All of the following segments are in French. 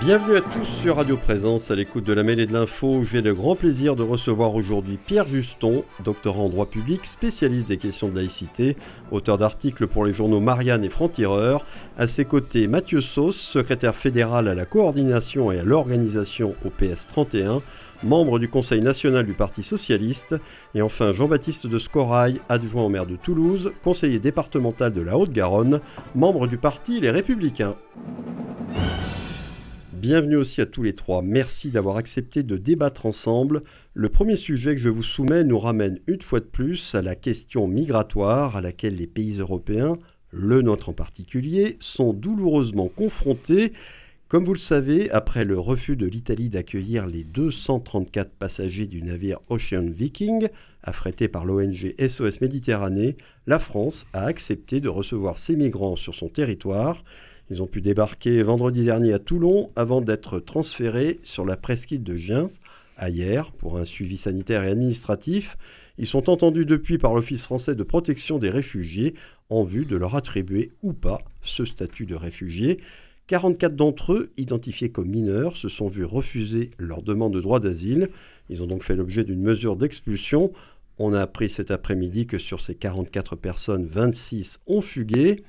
Bienvenue à tous sur Radio Présence, à l'écoute de la mêlée de l'info. J'ai le grand plaisir de recevoir aujourd'hui Pierre Juston, doctorant en droit public, spécialiste des questions de laïcité, auteur d'articles pour les journaux Marianne et Franc-Tireur. À ses côtés, Mathieu Sauce, secrétaire fédéral à la coordination et à l'organisation au PS 31, membre du Conseil national du Parti socialiste. Et enfin, Jean-Baptiste de Scorail, adjoint au maire de Toulouse, conseiller départemental de la Haute-Garonne, membre du Parti Les Républicains. Bienvenue aussi à tous les trois. Merci d'avoir accepté de débattre ensemble. Le premier sujet que je vous soumets nous ramène une fois de plus à la question migratoire à laquelle les pays européens, le nôtre en particulier, sont douloureusement confrontés. Comme vous le savez, après le refus de l'Italie d'accueillir les 234 passagers du navire Ocean Viking, affrété par l'ONG SOS Méditerranée, la France a accepté de recevoir ces migrants sur son territoire. Ils ont pu débarquer vendredi dernier à Toulon avant d'être transférés sur la presqu'île de à hier, pour un suivi sanitaire et administratif. Ils sont entendus depuis par l'Office français de protection des réfugiés en vue de leur attribuer ou pas ce statut de réfugié. 44 d'entre eux, identifiés comme mineurs, se sont vus refuser leur demande de droit d'asile. Ils ont donc fait l'objet d'une mesure d'expulsion. On a appris cet après-midi que sur ces 44 personnes, 26 ont fugué.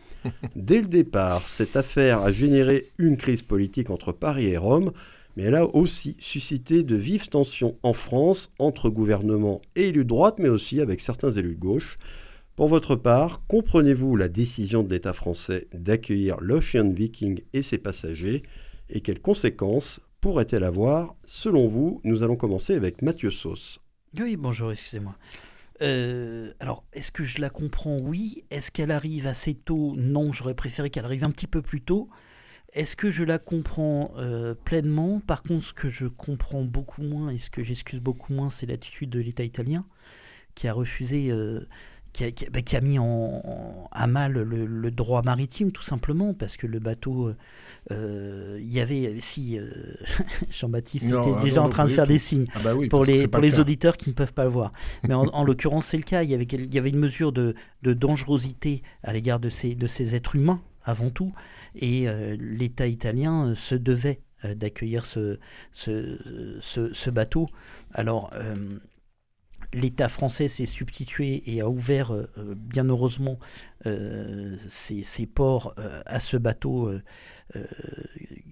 Dès le départ, cette affaire a généré une crise politique entre Paris et Rome, mais elle a aussi suscité de vives tensions en France entre gouvernement et élus de droite, mais aussi avec certains élus de gauche. Pour votre part, comprenez-vous la décision de l'État français d'accueillir l'Ocean Viking et ses passagers et quelles conséquences pourrait-elle avoir? Selon vous, nous allons commencer avec Mathieu Sauce. Oui, bonjour, excusez-moi. Euh, alors, est-ce que je la comprends? Oui. Est-ce qu'elle arrive assez tôt? Non, j'aurais préféré qu'elle arrive un petit peu plus tôt. Est-ce que je la comprends euh, pleinement? Par contre, ce que je comprends beaucoup moins et ce que j'excuse beaucoup moins, c'est l'attitude de l'État italien qui a refusé euh, qui a, bah, qui, a, mis en, à mal le, droit maritime, tout simplement, parce que le bateau, euh, euh, il y avait, si euh, Jean-Baptiste était ah déjà en train de faire des signes ah bah pour les, pour les auditeurs qui ne peuvent pas le voir. Mais en, l'occurrence, c'est le cas. Il y, avait, il y avait une mesure de, de dangerosité à l'égard de ces, de ces êtres humains, avant tout, et l'État italien se devait d'accueillir ce, ce, ce, ce, bateau. Alors, l'État français s'est substitué et a ouvert, euh, euh, bien heureusement, euh, ses, ports à ce bateau.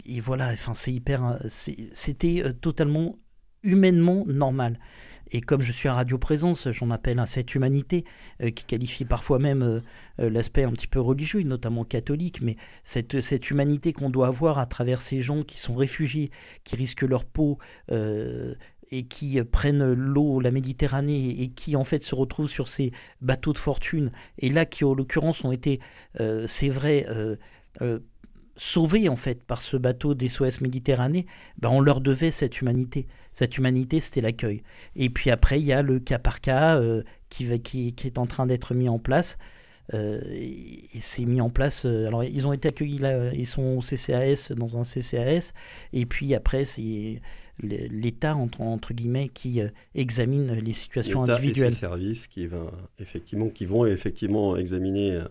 et voilà, enfin, c'est hyper. C'était totalement humainement normal. Et comme je suis à Radio Présence, j'en appelle à cette humanité, qui qualifie parfois même l'aspect un petit peu religieux, notamment catholique, mais cette, cette humanité qu'on doit avoir à travers ces gens qui sont réfugiés, qui risquent leur peau et qui prennent l'eau, la Méditerranée, et qui en fait se retrouvent sur ces bateaux de fortune, et là qui en l'occurrence ont été, euh, c'est vrai, euh, euh, sauvés en fait par ce bateau des SOS Méditerranée, ben, on leur devait cette humanité. Cette humanité, c'était l'accueil. Et puis après, il y a le cas par cas qui, qui, qui, est en train d'être mis en place. c'est mis en place. alors, ils ont été accueillis là, ils sont au CCAS, dans un CCAS. Et puis après, c'est l'État entre, entre, guillemets qui euh, examine les situations individuelles. Et ces services qui, va, effectivement, qui vont effectivement examiner euh,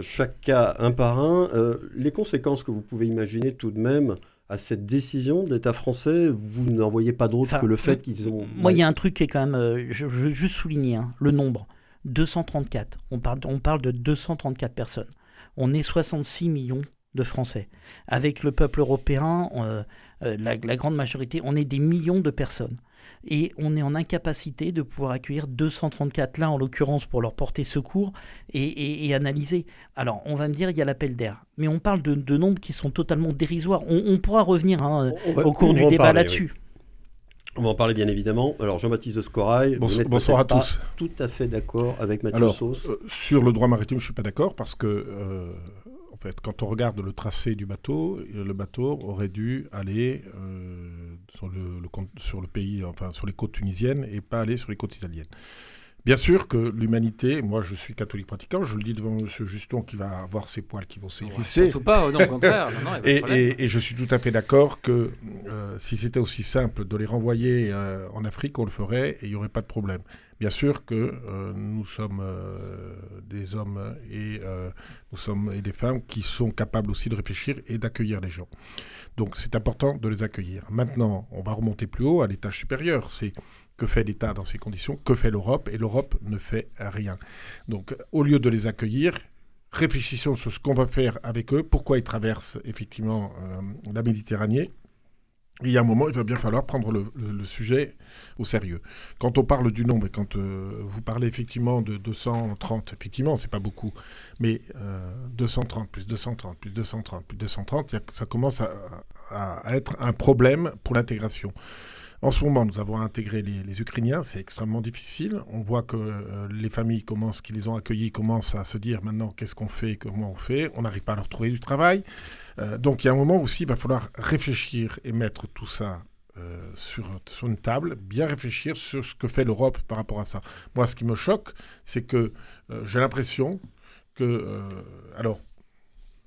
chaque cas un par un. Euh, les conséquences que vous pouvez imaginer tout de même à cette décision de l'État français, vous n'en voyez pas d'autre que le fait qu'ils ont... Moi, il y a un truc qui est quand même... je, veux juste souligner hein, le nombre. 234. On parle, on parle de 234 personnes. On est 66 millions de Français. Avec le peuple européen, euh, euh, la, grande majorité, on est des millions de personnes. Et on est en incapacité de pouvoir accueillir 234 là, en l'occurrence, pour leur porter secours et, analyser. Alors, on va me dire, il y a l'appel d'air. Mais on parle de, nombres qui sont totalement dérisoires. On, pourra revenir hein, au cours du débat là-dessus. On va en parler bien évidemment. Alors Jean-Baptiste de Scorail, bonsoir, à tous. Tout à fait d'accord avec Mathieu Sauce. Euh, sur le droit maritime, je suis pas d'accord parce que en fait, quand on regarde le tracé du bateau, le bateau aurait dû aller euh, enfin sur les côtes tunisiennes et pas aller sur les côtes italiennes. Bien sûr que l'humanité, moi je suis catholique pratiquant, je le dis devant M. Juston qui va avoir ses poils qui vont s'hérisser. Surtout pas, non, au contraire. et, je suis tout à fait d'accord que euh, si c'était aussi simple de les renvoyer euh, en Afrique, on le ferait et il n'y aurait pas de problème. Bien sûr que euh, nous sommes des hommes et nous sommes et des femmes qui sont capables aussi de réfléchir et d'accueillir les gens. Donc c'est important de les accueillir. Maintenant, on va remonter plus haut à l'étage supérieur. C'est que fait l'État dans ces conditions Que fait l'Europe Et l'Europe ne fait rien. Donc, au lieu de les accueillir, réfléchissons sur ce qu'on va faire avec eux, pourquoi ils traversent effectivement euh, la Méditerranée. Il y a un moment, il va bien falloir prendre le, sujet au sérieux. Quand on parle du nombre, et quand euh, vous parlez effectivement de 230, effectivement, c'est pas beaucoup, mais 230 euh, plus 230 plus 230 plus 230, ça commence à être un problème pour l'intégration. En ce moment, nous avons intégré les, Ukrainiens, c'est extrêmement difficile. On voit que euh, les familles commencent, qui les ont accueillis commencent à se dire maintenant qu'est-ce qu'on fait, comment on fait? On n'arrive pas à leur trouver du travail. Euh, donc il y a un moment aussi, il va falloir réfléchir et mettre tout ça euh, sur, sur, une table, bien réfléchir sur ce que fait l'Europe par rapport à ça. Moi, ce qui me choque, c'est que j'ai l'impression que... alors,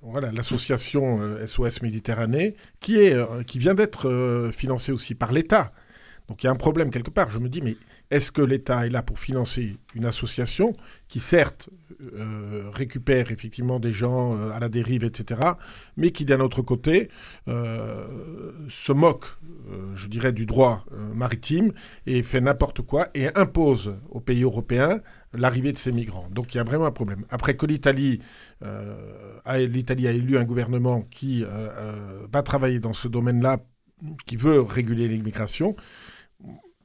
voilà, l'association SOS Méditerranée, qui, est, qui vient d'être financée aussi par l'État. Donc il y a un problème quelque part. Je me dis, mais est-ce que l'État est là pour financer une association qui, certes, euh, récupère effectivement des gens euh, à la dérive, etc., mais qui, d'un autre côté, euh, se moque, je dirais, du droit maritime et fait n'importe quoi et impose aux pays européens l'arrivée de ces migrants. Donc il y a vraiment un problème. Après que l'Italie l'Italie a élu un gouvernement qui va travailler dans ce domaine-là, qui veut réguler l'immigration,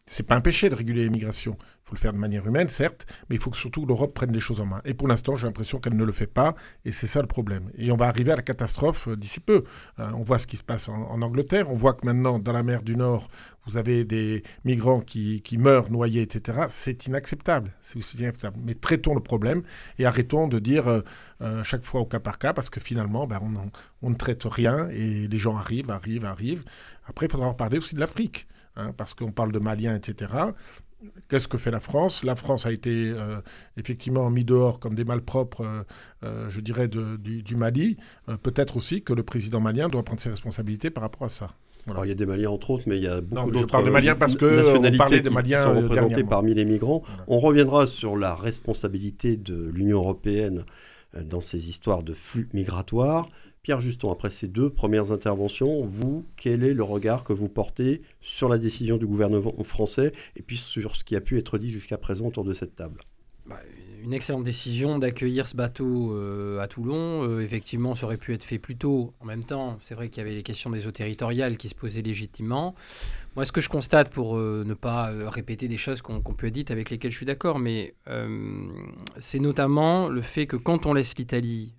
c'est pas un péché de réguler l'immigration. Il faut le faire de manière humaine, certes, mais il faut que surtout l'Europe prenne les choses en main. Et pour l'instant, j'ai l'impression qu'elle ne le fait pas, et c'est ça le problème. Et on va arriver à la catastrophe euh, d'ici peu. Euh, on voit ce qui se passe en, Angleterre, on voit que maintenant, dans la mer du Nord, vous avez des migrants qui, meurent noyés, etc. C'est inacceptable. C'est inacceptable. Mais traitons le problème et arrêtons de dire euh, chaque fois au cas par cas, parce que finalement, ben, on, on, ne traite rien et les gens arrivent, arrivent, arrivent. Après, il faudra parler aussi de l'Afrique. Hein, parce qu'on parle de Maliens, etc. Qu'est-ce que fait la France? La France a été euh, effectivement mis dehors comme des malpropres, euh, euh, je dirais, du, Mali. Peut-être aussi que le président malien doit prendre ses responsabilités par rapport à ça. Alors il y a des Maliens entre autres, mais il y a beaucoup d'autres. Je parle de Maliens parce que on parlait des Maliens qui sont représentés parmi les migrants. On reviendra sur la responsabilité de l'Union européenne dans ces histoires de flux migratoires. Pierre Juston, après ces deux premières interventions, vous, quel est le regard que vous portez sur la décision du gouvernement français et puis sur ce qui a pu être dit jusqu'à présent autour de cette table? Bah, Une excellente décision d'accueillir ce bateau euh, à Toulon. Euh, effectivement, ça aurait pu être fait plus tôt. En même temps, c'est vrai qu'il y avait les questions des eaux territoriales qui se posaient légitimement. Moi, ce que je constate, pour euh, ne pas répéter des choses qu'on peut dire avec lesquelles je suis d'accord, mais c'est notamment le fait que quand on laisse l'Italie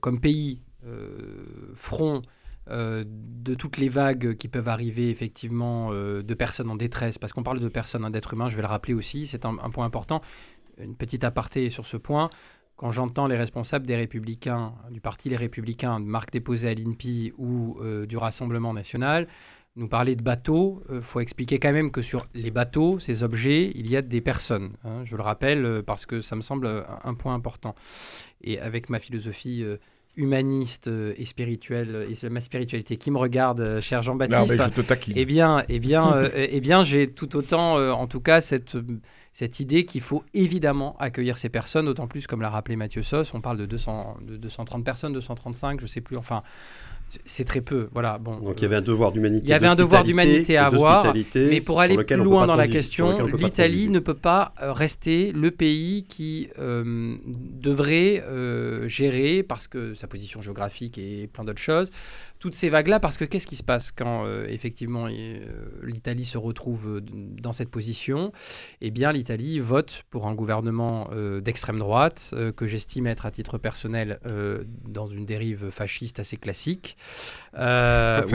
comme pays front euh, de toutes les vagues qui peuvent arriver effectivement euh, de personnes en détresse, parce qu'on parle de personnes, d'êtres humains, je vais le rappeler aussi, c'est un, point important. Une petite aparté sur ce point. Quand j'entends les responsables des Républicains, du parti Les Républicains, de marque déposée à l'INPI ou du Rassemblement national, nous parler de bateaux, il faut expliquer quand même que sur les bateaux, ces objets, il y a des personnes. Hein. je le rappelle parce que ça me semble un, point important. Et avec ma philosophie humaniste euh, et spirituel et ma spiritualité qui me regarde, euh, cher Jean-Baptiste, eh bien, eh bien, euh, eh bien, j'ai tout autant, en tout cas, cette cette idée qu'il faut évidemment accueillir ces personnes, d'autant plus comme l'a rappelé Mathieu Sos, on parle de, 200, de 230 personnes, 235, je sais plus, enfin c'est très peu. Voilà. Bon, Donc il y avait un devoir d'humanité. Il y avait un devoir d'humanité à avoir. Mais pour aller plus loin dans la question, l'Italie ne peut pas euh, rester le pays qui euh, devrait euh, gérer, parce que sa position géographique et plein d'autres choses, toutes ces vagues-là, parce que qu'est-ce qui se passe quand euh, effectivement euh, l'Italie se retrouve euh, dans cette position? Eh bien, l'Italie vote pour un gouvernement d'extrême droite que j'estime être à titre personnel dans une dérive fasciste assez classique. Oui,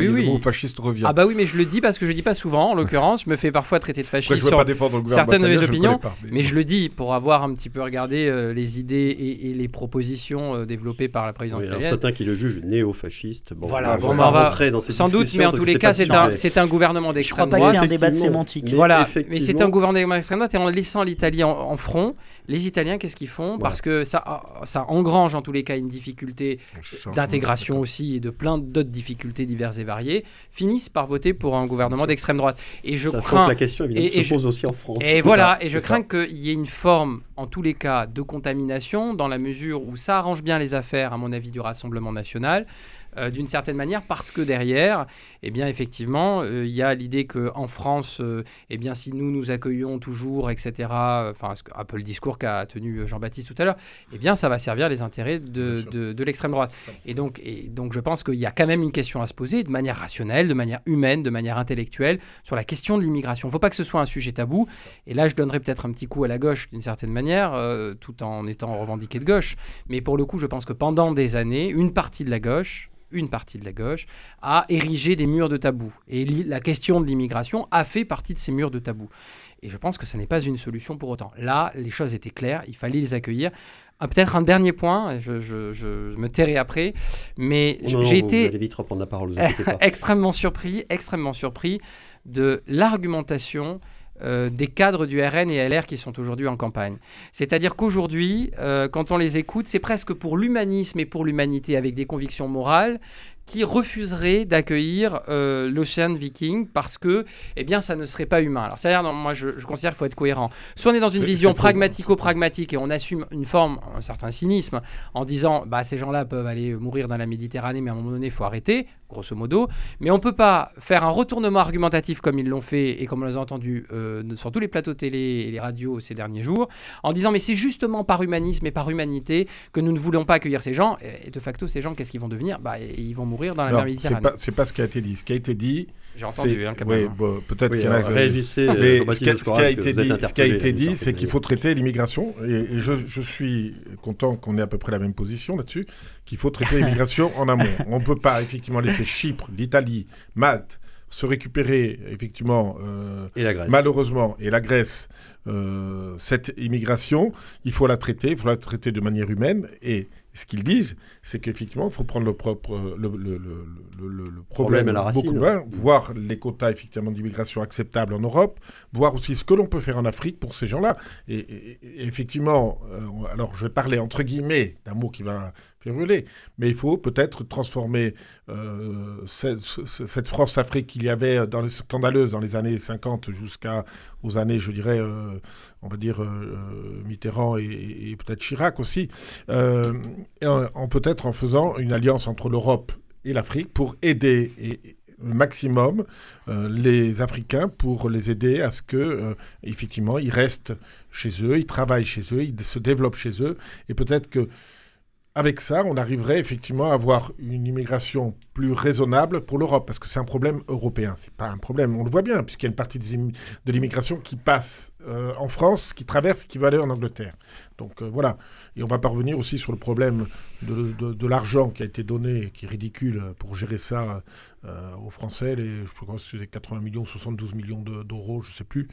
oui. Le mot fasciste revient. Ah bah oui, mais je le dis parce que je le dis pas souvent. En l'occurrence, je me fais parfois traiter de fasciste sur certaines de mes opinions, mais... je le dis pour avoir un petit peu regardé les idées et, les propositions développées par la présidence Oui, alors italienne. certains qui le jugent néo-fasciste. Bon, Voilà, on bon, va on pas va- rentrer dans ces Sans doute, mais en tous les cas, c'est un, sujet. c'est un gouvernement Je crois d'extrême pas droite. qu'il y ait un débat effectivement. sémantique. Mais Voilà, mais c'est un gouvernement d'extrême droite et en laissant l'Italie en, en front, les Italiens, qu'est-ce qu'ils font? Parce que ça, ça engrange en tous les cas une difficulté d'intégration aussi et de plein d'autres difficultés diverses et variées, finissent par voter pour un gouvernement d'extrême droite. Et je Ça sent que crains la question évidemment et- et se je- pose aussi en France. et voilà, ça, et je crains qu'il y ait une forme, en tous les cas, de contamination, dans la mesure où ça arrange bien les affaires, à mon avis, du Rassemblement national, euh, d'une certaine manière, parce que derrière, eh bien, effectivement, euh, il y a l'idée qu'en France, euh, eh bien, si nous nous accueillons toujours, etc., enfin, que- un peu le discours qu'a tenu Jean-Baptiste tout à l'heure, eh bien, ça va servir les intérêts de, de- de l'extrême droite. Et donc, et donc, je pense qu'il y a quand même une question à se poser, de manière rationnelle, de manière humaine, de manière intellectuelle, sur la question de l'immigration. Il ne faut pas que ce soit un sujet tabou. Et là, je donnerais peut-être un petit coup à la gauche, d'une certaine manière, euh, tout en étant revendiqué de gauche. Mais pour le coup, je pense que pendant des années, une partie de la gauche, une partie de la gauche, a érigé des murs de tabou. Et la question de l'immigration a fait partie de ces murs de tabou. Et je pense que ce n'est pas une solution pour autant. Là, les choses étaient claires, il fallait les accueillir. Ah, Peut-être un dernier point, je, je- je me tairai après, mais j'ai été allez vite reprendre la parole, vous inquiétez pas. extrêmement surpris, extrêmement surpris de l'argumentation euh, des cadres du RN et LR qui sont aujourd'hui en campagne. C'est-à-dire qu'aujourd'hui, euh, quand on les écoute, c'est presque pour l'humanisme et pour l'humanité avec des convictions morales qui refuseraient d'accueillir euh, l'Ocean Viking parce que, eh bien, ça ne serait pas humain. Alors, c'est-à-dire, moi, je, je considère qu'il faut être cohérent. Soit on est dans une vision pragmatico-pragmatique et on assume une forme, un certain cynisme, en disant, bah, ces gens-là peuvent aller mourir dans la Méditerranée, mais à un moment donné, il faut arrêter, grosso modo. Mais on ne peut pas faire un retournement argumentatif comme ils l'ont fait et comme on l'a entendu euh, sur tous les plateaux télé et les radios ces derniers jours, en disant mais c'est justement par humanisme et par humanité que nous ne voulons pas accueillir ces gens. Et de facto, ces gens, qu'est-ce qu'ils vont devenir? Bah, Ils vont mourir dans la Non, mer c'est Méditerranée. pas, c'est pas ce qui a été dit. Ce qui a été dit, J'ai entendu, c'est- hein, quand oui, même. bon, peut-être Oui, qu'il y en a réagissez, Mais Jean-Baptiste ce qui a, ce qui a été dit, ce qui a interpellé été d'une dit, certaine c'est qu'il faut traiter l'immigration, et, et je, je suis content qu'on ait à peu près la même position là-dessus, qu'il faut traiter l'immigration en amont. On ne peut pas effectivement laisser Chypre, l'Italie, Malte se récupérer effectivement euh, Et la Grèce. malheureusement et la Grèce euh, cette immigration, il faut la traiter, il faut la traiter de manière humaine et ce qu'ils disent, c'est qu'effectivement, il faut prendre le, propre, le- le- le- le- le Problème problème à la racine. beaucoup voir les quotas effectivement d'immigration acceptables en Europe, voir aussi ce que l'on peut faire en Afrique pour ces gens-là. Et, et- et effectivement, euh, alors je vais parler entre guillemets d'un mot qui va faire hurler, mais il faut peut-être transformer euh, cette, ce- cette France-Afrique qu'il y avait dans les scandaleuses dans les années 50 jusqu'à aux années, je dirais, euh, on va dire Mitterrand et, et peut-être Chirac aussi, en, en peut-être en faisant une alliance entre l'Europe et l'Afrique pour aider le maximum euh, les Africains pour les aider à ce que euh, effectivement ils restent chez eux, ils travaillent chez eux, ils se développent chez eux et peut-être que avec ça, on arriverait effectivement à avoir une immigration plus raisonnable pour l'Europe, parce que c'est un problème européen. C'est pas un problème, on le voit bien, puisqu'il y a une partie de l'immigration qui passe euh, en France, qui traverse et qui va aller en Angleterre. Donc euh, voilà. Et on va pas revenir aussi sur le problème de, de- de l'argent qui a été donné, qui est ridicule pour gérer ça euh, aux Français. Les, je crois que c'était 80 millions, 72 millions de- d'euros, je sais plus.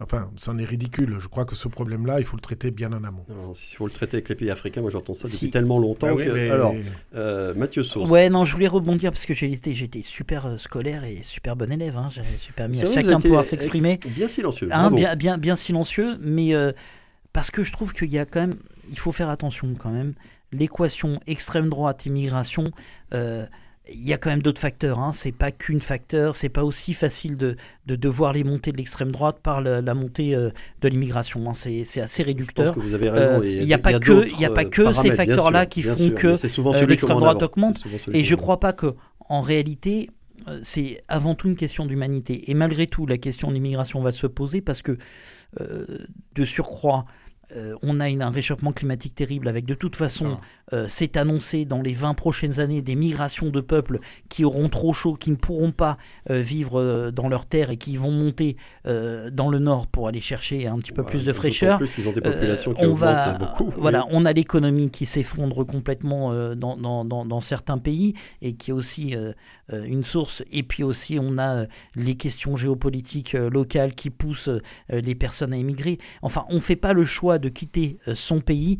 Enfin, ça en est ridicule. Je crois que ce problème-là, il faut le traiter bien en amont. Non, S'il faut le traiter avec les pays africains, moi j'entends ça depuis Si. tellement longtemps. Ah oui, que- mais- Alors, euh, Mathieu Sauce. Ouais, non, je voulais rebondir parce que j'étais super scolaire et super bon élève. Hein. J'ai permis à chacun de pouvoir s'exprimer. Bien silencieux. Hein, bien, bien, bien silencieux, mais euh, parce que je trouve qu'il y a quand même, il faut faire attention quand même. L'équation extrême droite immigration, euh, il y a quand même d'autres facteurs. Hein. C'est pas qu'une facteur. C'est pas aussi facile de, de, de voir les montées de l'extrême droite par la, la montée euh, de l'immigration. hein. C'est c'est assez Je pense réducteur. que vous avez raison. Euh, il y a pas que- d'autres, il y a pas que ces facteurs-là qui font sûr, que, l'extrême droite augmente. Et je crois pas que, en réalité, c'est avant tout une question d'humanité. Et malgré tout, la question de l'immigration va se poser parce que, euh, de surcroît, euh, on a une- un réchauffement climatique terrible avec de toute façon, euh, c'est annoncé dans les 20 prochaines années des migrations de peuples qui auront trop chaud, qui ne pourront pas euh, vivre dans leurs terres et qui vont monter dans le nord pour aller chercher un petit peu Ouais, plus de fraîcheur. plus qu'ils ont des populations qui on va, beaucoup. Voilà, oui. on a l'économie qui s'effondre complètement dans, dans, dans, dans certains pays et qui est aussi une source. Et puis aussi, on a les questions géopolitiques locales qui poussent les personnes à émigrer. Enfin, on ne fait pas le choix de quitter son pays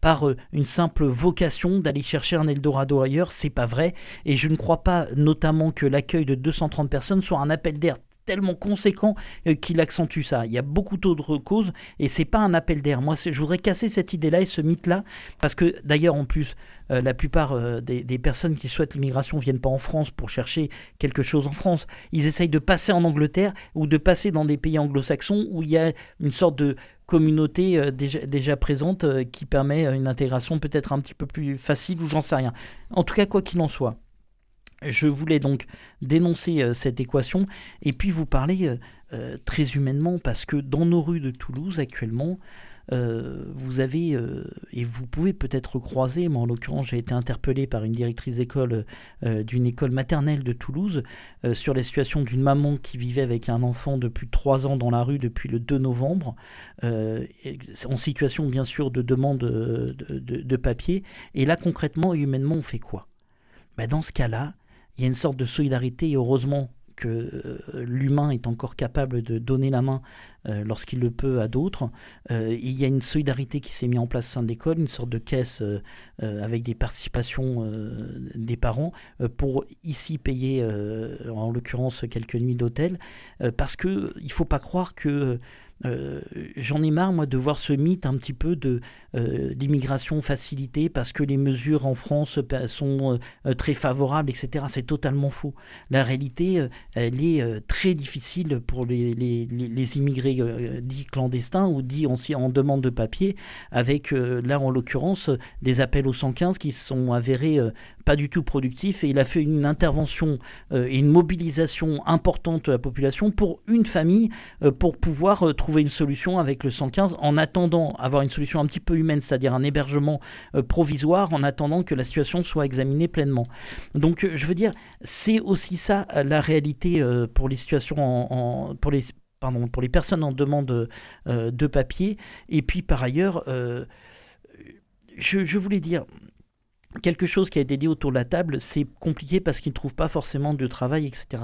par une simple vocation d'aller chercher un Eldorado ailleurs. C'est pas vrai. Et je ne crois pas notamment que l'accueil de 230 personnes soit un appel d'air tellement conséquent euh, qu'il accentue ça. Il y a beaucoup d'autres causes et c'est pas un appel d'air. Moi, je voudrais casser cette idée-là et ce mythe-là parce que d'ailleurs, en plus, euh, la plupart euh, des, personnes qui souhaitent l'immigration viennent pas en France pour chercher quelque chose en France. Ils essayent de passer en Angleterre ou de passer dans des pays anglo-saxons où il y a une sorte de communauté déjà, déjà, présente qui permet une intégration peut-être un petit peu plus facile ou j'en sais rien. En tout cas, quoi qu'il en soit. Je voulais donc dénoncer euh, cette équation et puis vous parler euh, euh, très humainement parce que dans nos rues de Toulouse actuellement, vous avez, et vous pouvez peut-être croiser, mais en l'occurrence j'ai été interpellé par une directrice d'école d'une école maternelle de Toulouse sur la situation d'une maman qui vivait avec un enfant de plus de 3 ans dans la rue depuis le 2 novembre, en situation bien sûr de demande de, papier. Et là concrètement et humainement on fait quoi? Ben, Dans ce cas-là, il y a une sorte de solidarité et heureusement que euh, l'humain est encore capable de donner la main euh, lorsqu'il le peut à d'autres. Euh, il y a une solidarité qui s'est mise en place au sein de l'école, une sorte de caisse avec des participations des parents pour ici payer en l'occurrence quelques nuits d'hôtel parce que il faut pas croire que euh, j'en ai marre, moi, de voir ce mythe un petit peu de euh, l'immigration facilitée parce que les mesures en France euh, sont très favorables, etc. C'est totalement faux. La réalité, elle est très difficile pour les, les, les immigrés dits clandestins ou dits en, demande de papier, avec là, en l'occurrence, des appels au 115 qui sont avérés pas du tout productifs et il a fait une intervention et une mobilisation importante de la population pour une famille pour pouvoir trouver trouver une solution avec le 115 en attendant avoir une solution un petit peu humaine, c'est-à-dire un hébergement euh, provisoire en attendant que la situation soit examinée pleinement. Donc euh, je veux dire, c'est aussi ça euh, la réalité pour les situations en, pour les pardon, pour les personnes en demande de papier. Et puis par ailleurs, je voulais dire, quelque chose qui a été dit autour de la table, c'est compliqué parce qu'ils ne trouvent pas forcément de travail, etc.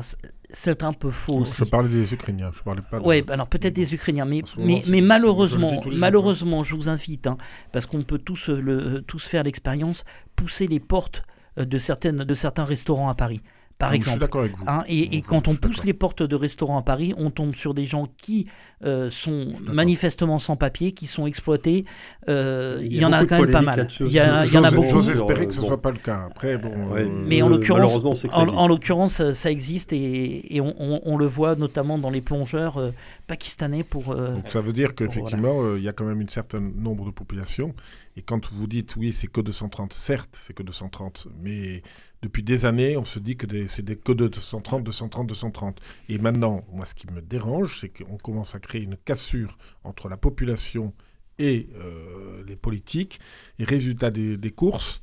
C'est un peu faux. Je parlais des Ukrainiens, je parlais pas. Oui, alors peut-être des Ukrainiens, mais, mais, mais malheureusement, malheureusement, je vous invite, hein, parce qu'on peut tous, le, tous faire l'expérience, pousser les portes euh, de, certaines, de certains restaurants à Paris par exemple. Hein, et, quand on pousse les portes de restaurants à Paris, on tombe sur des gens qui euh, sont manifestement sans papier, qui sont exploités. Euh, il y, en a quand même pas mal. Il y, en a beaucoup. J'ose espérer que ce ne soit pas le cas. Après, bon, euh, mais en l'occurrence, en, l'occurrence, ça existe et, on, le voit notamment dans les plongeurs pakistanais. Pour, Donc ça veut dire qu'effectivement, il y a quand même un certain nombre de populations. Et quand vous dites oui, c'est que 230, certes, c'est que 230, mais depuis des années, on se dit que c'est des que 230, 230, 230. Et maintenant, moi, ce qui me dérange, c'est qu'on commence à créer une cassure entre la population et euh, les politiques. Et résultat des, courses,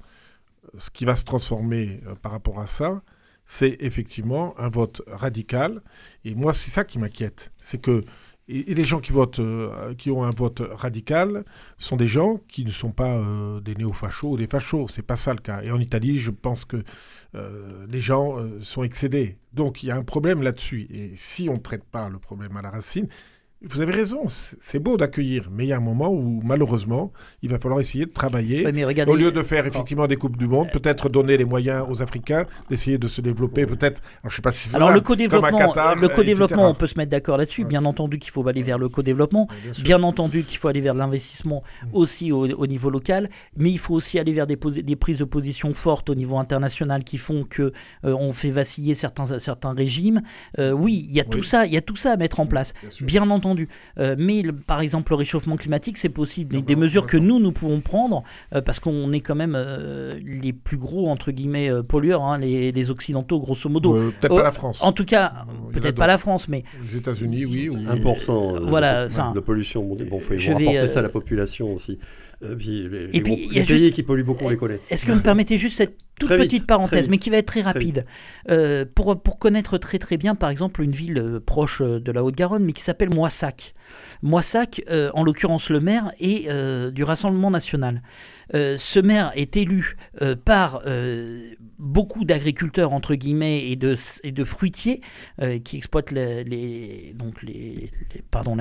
ce qui va se transformer euh, par rapport à ça, c'est effectivement un vote radical. Et moi, c'est ça qui m'inquiète. C'est que et, les gens qui votent, euh, qui ont un vote radical, sont des gens qui ne sont pas euh, des néo-fachos ou des fachos. C'est pas ça le cas. Et en Italie, je pense que euh, les gens sont excédés. Donc il y a un problème là-dessus. Et si on ne traite pas le problème à la racine, vous avez raison, c'est beau d'accueillir, mais il y a un moment où malheureusement, il va falloir essayer de travailler. au lieu de faire effectivement des coupes du monde, peut-être donner les moyens aux Africains d'essayer de se développer, peut-être. je sais pas si alors le co-développement, le co-développement, on peut se mettre d'accord là-dessus. Bien entendu qu'il faut aller vers le co-développement. Bien, entendu qu'il faut aller vers l'investissement mm. aussi au, niveau local, mais il faut aussi aller vers des, des, prises de position fortes au niveau international qui font que euh, on fait vaciller certains certains régimes. Euh, oui, il y a tout ça, il y a tout ça à mettre en place. Bien entendu euh, mais par exemple, le réchauffement climatique, c'est possible. Des, mesures que nous, nous pouvons prendre, euh, parce qu'on est quand même euh, les plus gros, entre guillemets, pollueurs, hein, les, Occidentaux, grosso modo. peut-être pas la France. En tout cas, peut-être pas la France, mais... Les États-Unis, oui. 1% voilà, de, pollution. Bon, il faut rapporter ça à la population aussi. Et puis, les, pays qui polluent beaucoup, on les connaît. Est-ce que vous me permettez juste cette toute petite parenthèse, mais qui va être très rapide, pour, pour connaître très très bien, par exemple, une ville proche de la Haute-Garonne, mais qui s'appelle Moissac. Moissac, en l'occurrence le maire, est du Rassemblement national. ce maire est élu par beaucoup d'agriculteurs entre guillemets et de, fruitiers qui exploitent la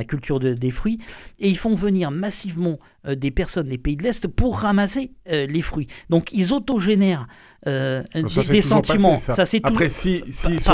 culture des fruits et ils font venir massivement des personnes des pays de l'Est pour ramasser les fruits. Donc ils autogénèrent euh, des, sentiments. ça. c'est Après, si, s'ils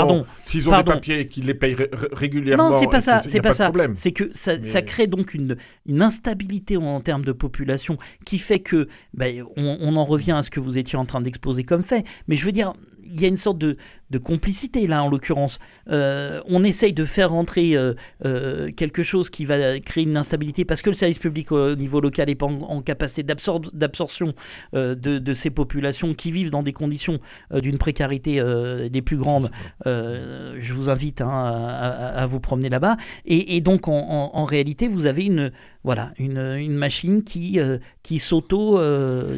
ont des papiers et qu'ils les payent régulièrement, non, c'est pas ça. C'est pas, ça. C'est que ça, ça, crée donc une, une instabilité en, termes de population qui fait que, ben, on, on, en revient à ce que vous étiez en train d'exposer comme fait. Mais je veux dire, il y a une sorte de, de complicité là en l'occurrence. Euh, on essaye de faire rentrer euh, euh, quelque chose qui va créer une instabilité parce que le service public au niveau local n'est pas en, capacité d'absorption de, ces populations qui vivent dans des conditions d'une précarité les plus grandes. je vous invite hein, à, vous promener là-bas. Et, donc en, réalité, vous avez une, voilà, une, machine qui, qui s'auto...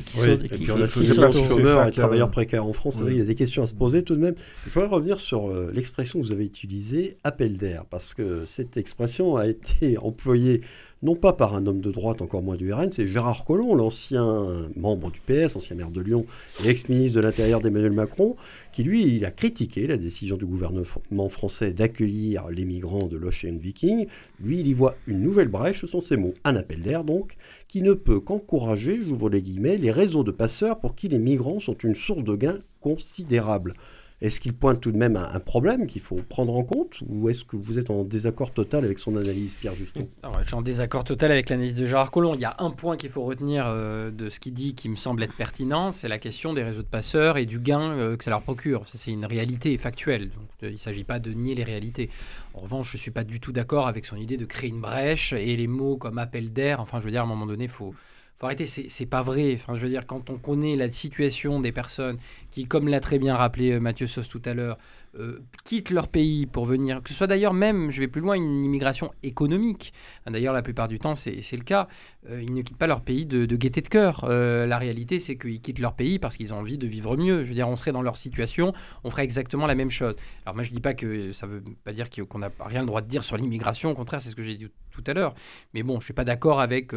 qui oui, et puis on a tous chômeurs et travailleurs précaires en France. Il y a des questions à se poser tout de même. Je voudrais revenir sur euh, l'expression que vous avez utilisée, appel d'air, parce que cette expression a été employée non pas par un homme de droite, encore moins du RN, c'est Gérard Collomb, l'ancien membre du PS, ancien maire de Lyon et ex-ministre de l'Intérieur d'Emmanuel Macron, qui lui, il a critiqué la décision du gouvernement français d'accueillir les migrants de l'Ocean Viking. Lui, il y voit une nouvelle brèche, ce sont ses mots, un appel d'air donc, qui ne peut qu'encourager, j'ouvre les guillemets, les réseaux de passeurs pour qui les migrants sont une source de gains considérable. Est-ce qu'il pointe tout de même un, problème qu'il faut prendre en compte ou est-ce que vous êtes en désaccord total avec son analyse, Pierre Juston? Je suis en désaccord total avec l'analyse de Gérard Collomb. Il y a un point qu'il faut retenir euh, de ce qu'il dit qui me semble être pertinent, c'est la question des réseaux de passeurs et du gain euh, que ça leur procure. C'est une réalité factuelle. Donc, il ne s'agit pas de nier les réalités. En revanche, je ne suis pas du tout d'accord avec son idée de créer une brèche et les mots comme appel d'air. Enfin, je veux dire, à un moment donné, il faut faut c'est pas vrai. Je veux dire, quand on connaît la situation des personnes qui, comme l'a très bien rappelé euh, Mathieu Sauce tout à l'heure, euh, quittent leur pays pour venir, que ce soit d'ailleurs même, je vais plus loin, une immigration économique. D'ailleurs, la plupart du temps, c'est le cas. Euh, ils ne quittent pas leur pays de, gaieté de cœur. Euh, la réalité, c'est qu'ils quittent leur pays parce qu'ils ont envie de vivre mieux. Je veux dire, on serait dans leur situation, on ferait exactement la même chose. Alors moi, je dis pas que ça veut pas dire qu'on n'a rien le droit de dire sur l'immigration. Au contraire, c'est ce que j'ai dit tout à l'heure. Mais bon, je suis pas d'accord avec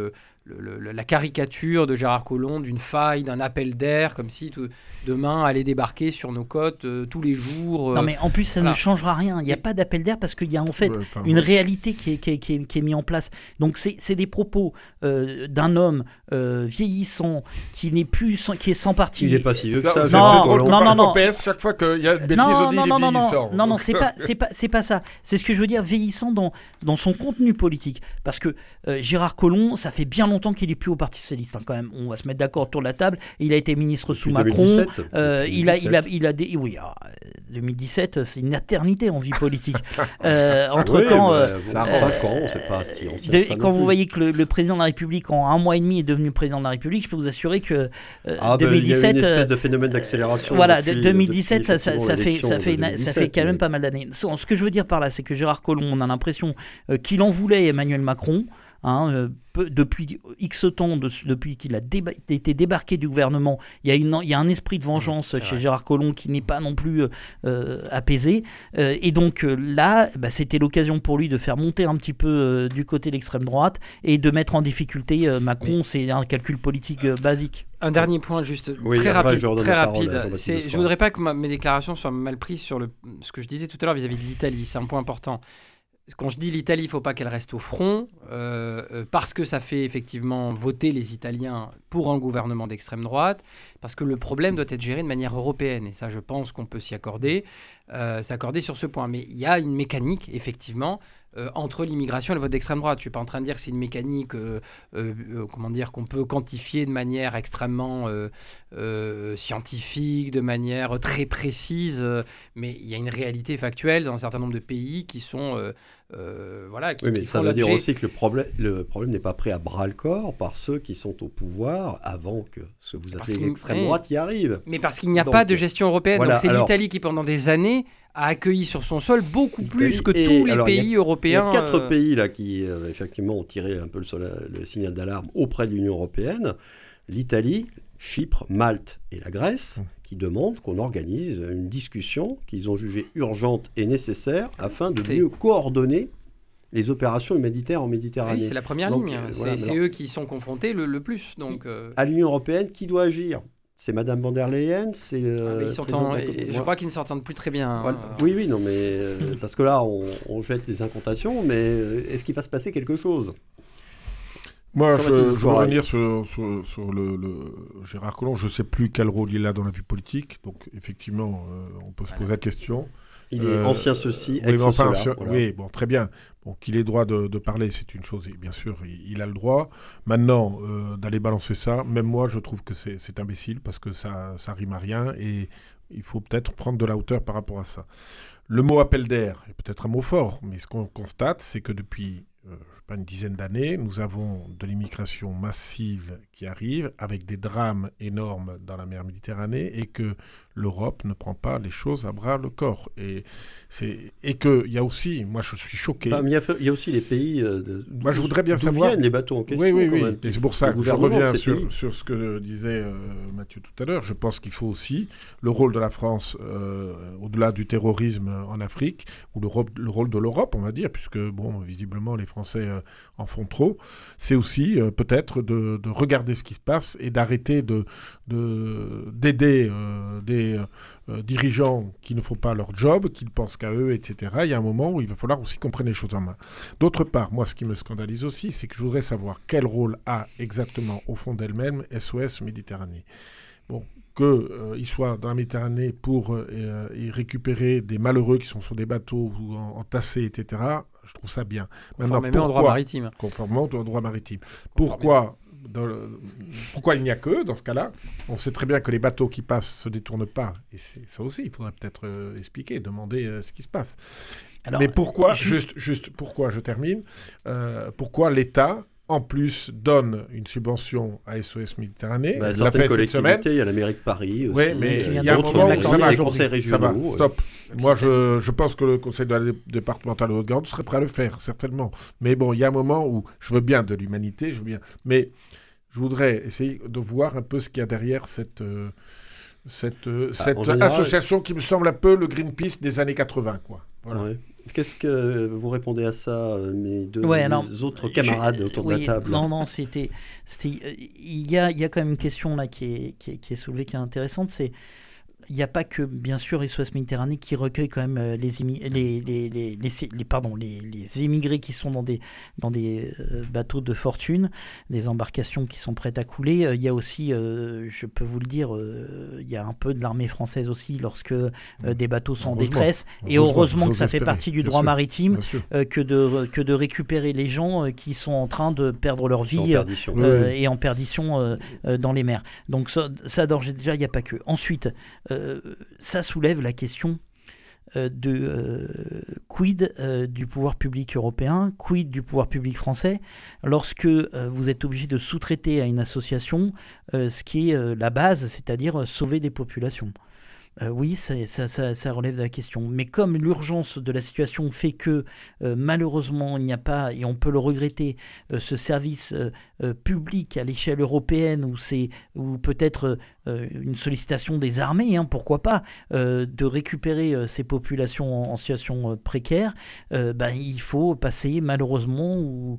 la caricature de Gérard Collomb d'une faille, d'un appel d'air, comme si demain allait débarquer sur nos côtes tous les jours mais en plus, ça ne changera rien. Il n'y a pas d'appel d'air parce qu'il y a en fait une réalité qui est, qui, est, qui, est, mise en place. Donc, c'est des propos euh, d'un homme euh, vieillissant qui n'est plus sans, qui est sans parti. Il n'est pas si vieux que ça. Non, non, non, non. PS, chaque fois qu'il y a une bêtise, on dit non, non, non, non, non, non, c'est pas, c'est pas, c'est pas ça. C'est ce que je veux dire, vieillissant dans, dans son contenu politique. Parce que euh, Gérard Collomb, ça fait bien longtemps qu'il est plus au Parti socialiste. Hein, quand même, on va se mettre d'accord autour de la table. Il a été ministre sous Macron. il a, il a, il a des, oui, 2017 c'est une éternité en vie politique. Euh, entre temps, euh, ça euh, ans, c'est pas si ancien. quand vous voyez que le, président de la République en un mois et demi est devenu président de la République, je peux vous assurer que ah, 2017, ben, il y a une espèce de phénomène d'accélération. Voilà, 2017, ça, ça, fait, ça fait, ça fait quand même pas mal d'années. Ce que je veux dire par là, c'est que Gérard Collomb, on a l'impression qu'il en voulait Emmanuel Macron. Hein, depuis X temps, depuis qu'il a été débarqué du gouvernement, il y, a une, il y a un esprit de vengeance chez Gérard Collomb qui n'est pas non plus euh, apaisé. Euh, et donc euh, là, bah, c'était l'occasion pour lui de faire monter un petit peu du côté de l'extrême droite et de mettre en difficulté Macron. C'est un calcul politique basique. Un dernier point juste très rapide. Je, très rapide. Je voudrais pas que mes déclarations soient mal prises sur le, ce que je disais tout à l'heure vis-à-vis de l'Italie. C'est un point important quand je dis l'Italie, il ne faut pas qu'elle reste au front, euh, euh, parce que ça fait effectivement voter les Italiens pour un gouvernement d'extrême droite, parce que le problème doit être géré de manière européenne. Et ça, je pense qu'on peut s'y accorder, euh, s'accorder sur ce point. Mais il y a une mécanique, effectivement, euh, entre l'immigration et le vote d'extrême droite. Je ne suis pas en train de dire que c'est une mécanique euh, euh, comment dire, qu'on peut quantifier de manière extrêmement scientifique, de manière très précise, mais il y a une réalité factuelle dans un certain nombre de pays qui sont... voilà, oui, mais ça veut dire aussi que le problème, le problème n'est pas pris à bras le corps par ceux qui sont au pouvoir avant que ce que vous appelez l'extrême droite y arrive. Mais parce qu'il n'y a pas de gestion européenne. c'est l'Italie qui, pendant des années, a accueilli sur son sol beaucoup plus que tous les pays européens. Il y a quatre euh, pays là qui euh, effectivement ont tiré un peu le, signal d'alarme auprès de l'Union européenne l'Italie, Chypre, Malte et la Grèce, hum. qui demandent qu'on organise une discussion qu'ils ont jugée urgente et nécessaire afin de mieux coordonner les opérations humanitaires en Méditerranée. Oui, c'est la première Donc, ligne. euh, C'est voilà, eux qui sont confrontés le, le plus. Donc, euh, À l'Union européenne, qui doit agir C'est Madame von der Leyen C'est ah, euh, ils je crois qu'ils ne s'entendent plus très bien. hein. Voilà. Oui, oui, non, mais euh, parce que là, on, on jette des incantations, mais euh, est-ce qu'il va se passer quelque chose? Moi, je, je veux revenir sur, sur- sur le, le Gérard Collomb. Je ne sais plus quel rôle il a dans la vie politique. Donc, effectivement, euh, on peut se Voilà. poser la question. Il est Euh, ancien ceci, oui, ex enfin, cela, voilà. oui, bon, très bien. Bon, qu'il ait droit de, de parler, c'est une chose, et bien sûr, il, il a le droit. Maintenant, euh, d'aller balancer ça, même moi, je trouve que c'est c'est imbécile parce que ça, ça rime à rien et il faut peut-être prendre de la hauteur par rapport à ça. Le mot appel d'air est peut-être un mot fort, mais ce qu'on constate, c'est que depuis euh, je sais pas, une dizaine d'années, nous avons de l'immigration massive qui arrive avec des drames énormes dans la mer Méditerranée et que l'Europe ne prend pas les choses à bras le corps. Et, c'est- et qu'il y a aussi, moi je suis choqué. Ah, mais il y, a, il y a aussi les pays. euh, de, Moi, je voudrais bien savoir- viennent les bateaux en question. Oui, oui, oui. même. Et c'est pour ça que je reviens sur, sur ce que disait euh, Mathieu tout à l'heure. Je pense qu'il faut aussi le rôle de la France, euh, au-delà du terrorisme en Afrique, ou le, ro- le rôle de l'Europe, on va dire, puisque, bon, visiblement, les Français euh, en font trop. C'est aussi peut-être de, de regarder ce qui se passe et d'arrêter de- d'aider euh, des euh, dirigeants qui ne font pas leur job, qui ne pensent qu'à eux, etc. Il y a un moment où il va falloir aussi qu'on prenne les choses en main. D'autre part, moi, ce qui me scandalise aussi, c'est que je voudrais savoir quel rôle a exactement, au fond d'elle-même, SOS Méditerranée. Bon, qu'il soit dans la Méditerranée pour euh, euh, y récupérer des malheureux qui sont sur des bateaux ou en- entassés, etc., je trouve ça bien. Conformément au droit pourquoi- maritime. conformément au droit maritime. Pourquoi, dans le- pourquoi il n'y a que dans ce cas-là? On sait très bien que les bateaux qui passent se détournent pas. Et c'est ça aussi, il faudrait peut-être euh, expliquer, demander euh, ce qui se passe. Alors, Mais pourquoi, juste- juste, juste pourquoi, je termine, euh, pourquoi l'État, en plus, donne une subvention à SOS Méditerranée Bah, l'a fait cette semaine collectivités, il y a la mairie de Paris aussi. oui, mais qui euh, il y a un d'autres moment où ça va, les ça ouais. stop. Moi, je, je pense que le conseil de la dé- départementale de Haute-Garonne serait prêt à le faire, certainement. Mais bon, il y a un moment où je veux bien de l'humanité, je veux bien. Mais je voudrais essayer de voir un peu ce qu'il y a derrière cette, euh, cette, euh, Ah, cette général- association qui me semble un peu le Greenpeace des années 80, quoi. Voilà. Ouais. Qu'est-ce que vous répondez à ça, euh, mes deux Ouais, mes alors, autres je- camarades autour de la table? Non, non, c'était. euh, Il y a, y a quand même une question là qui est, qui est, qui est soulevée, qui est intéressante. C'est. Il n'y a pas que, bien sûr, SOS Méditerranée qui recueille quand même euh, les, les, les, les, pardon, les, les émigrés qui sont dans des, dans des euh, bateaux de fortune, des embarcations qui sont prêtes à couler. Euh, Il y a aussi, euh, je peux vous le dire, euh, il y a un peu de l'armée française aussi lorsque euh, des bateaux sont en détresse. Et Heureusement, que ça fait partie du droit sûr, maritime que, de, que de récupérer les gens qui sont en train de perdre leur vie perdition. Oui, oui. et en perdition dans les mers. Donc ça, ça d'ores déjà, il n'y a pas que. Ensuite, ça soulève la question euh, de euh, quid euh, du pouvoir public européen, quid du pouvoir public français, lorsque euh, vous êtes obligé de sous-traiter à une association euh, ce qui est euh, la base, c'est-à-dire euh, sauver des populations. Euh, oui, ça, relève de la question. Mais comme l'urgence de la situation fait que euh, malheureusement il n'y a pas, et on peut le regretter, euh, ce service euh, public à l'échelle européenne ou c'est ou peut-être euh, une sollicitation des armées, hein, pourquoi pas, euh, de récupérer euh, ces populations en, situation précaire, ben, il faut passer malheureusement ou,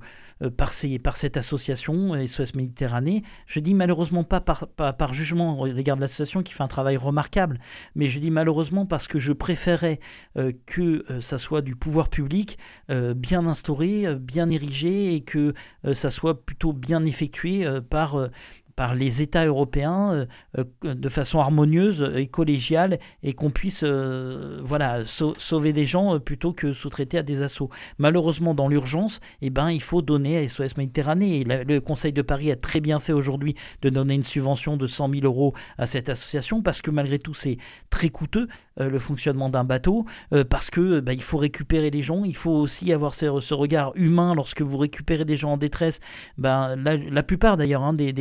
par, ces, par cette association SOS Méditerranée. Je dis malheureusement pas par, par, par jugement au regard de l'association qui fait un travail remarquable, mais je dis malheureusement parce que je préférais que euh, ça soit du pouvoir public bien instauré, bien érigé et que ça soit plutôt bien effectué euh, par, euh, par les États européens euh, euh, de façon harmonieuse et collégiale et qu'on puisse euh, voilà, sau- sauver des gens plutôt que sous-traiter à des assauts. Malheureusement, dans l'urgence, eh ben, il faut donner à SOS Méditerranée. Le Conseil de Paris a très bien fait aujourd'hui de donner une subvention de 100 000 euros à cette association parce que malgré tout, c'est très coûteux le fonctionnement d'un bateau parce que bah, il faut récupérer les gens. Il faut aussi avoir ce, regard humain lorsque vous récupérez des gens en détresse. Ben, la, plupart d'ailleurs hein, des,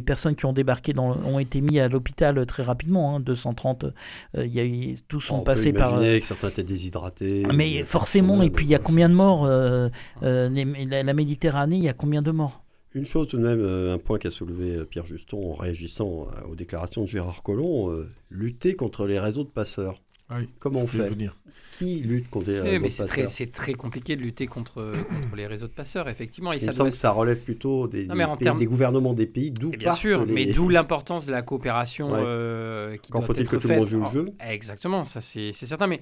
des personnes qui ont débarqué dans, ont été mis à l'hôpital euh, très rapidement. hein, 230, euh, il y a eu, tous sont On peut passés par. euh, que certains étaient déshydratés. mais ou forcément, et puis il y a euh, combien de morts euh, euh, les- la, la Méditerranée, il y a combien de morts? Une chose tout de même, euh, un point qu'a soulevé euh, Pierre Juston en réagissant euh, aux déclarations de Gérard Collomb, euh, lutter contre les réseaux de passeurs. Ah oui, Comment on fait venir. Qui lutte contre les Oui, réseaux mais de très, passeurs c'est très compliqué de lutter contre, contre les réseaux de passeurs, effectivement. Et Il ça me doit semble que ça relève plutôt des, Non, des pays- termes- des gouvernements des pays, d'où bien sûr, les... mais d'où l'importance de la coopération Ouais. euh, qui Quand doit faut-il être que tout le monde joue le jeu Exactement, ça c'est certain, mais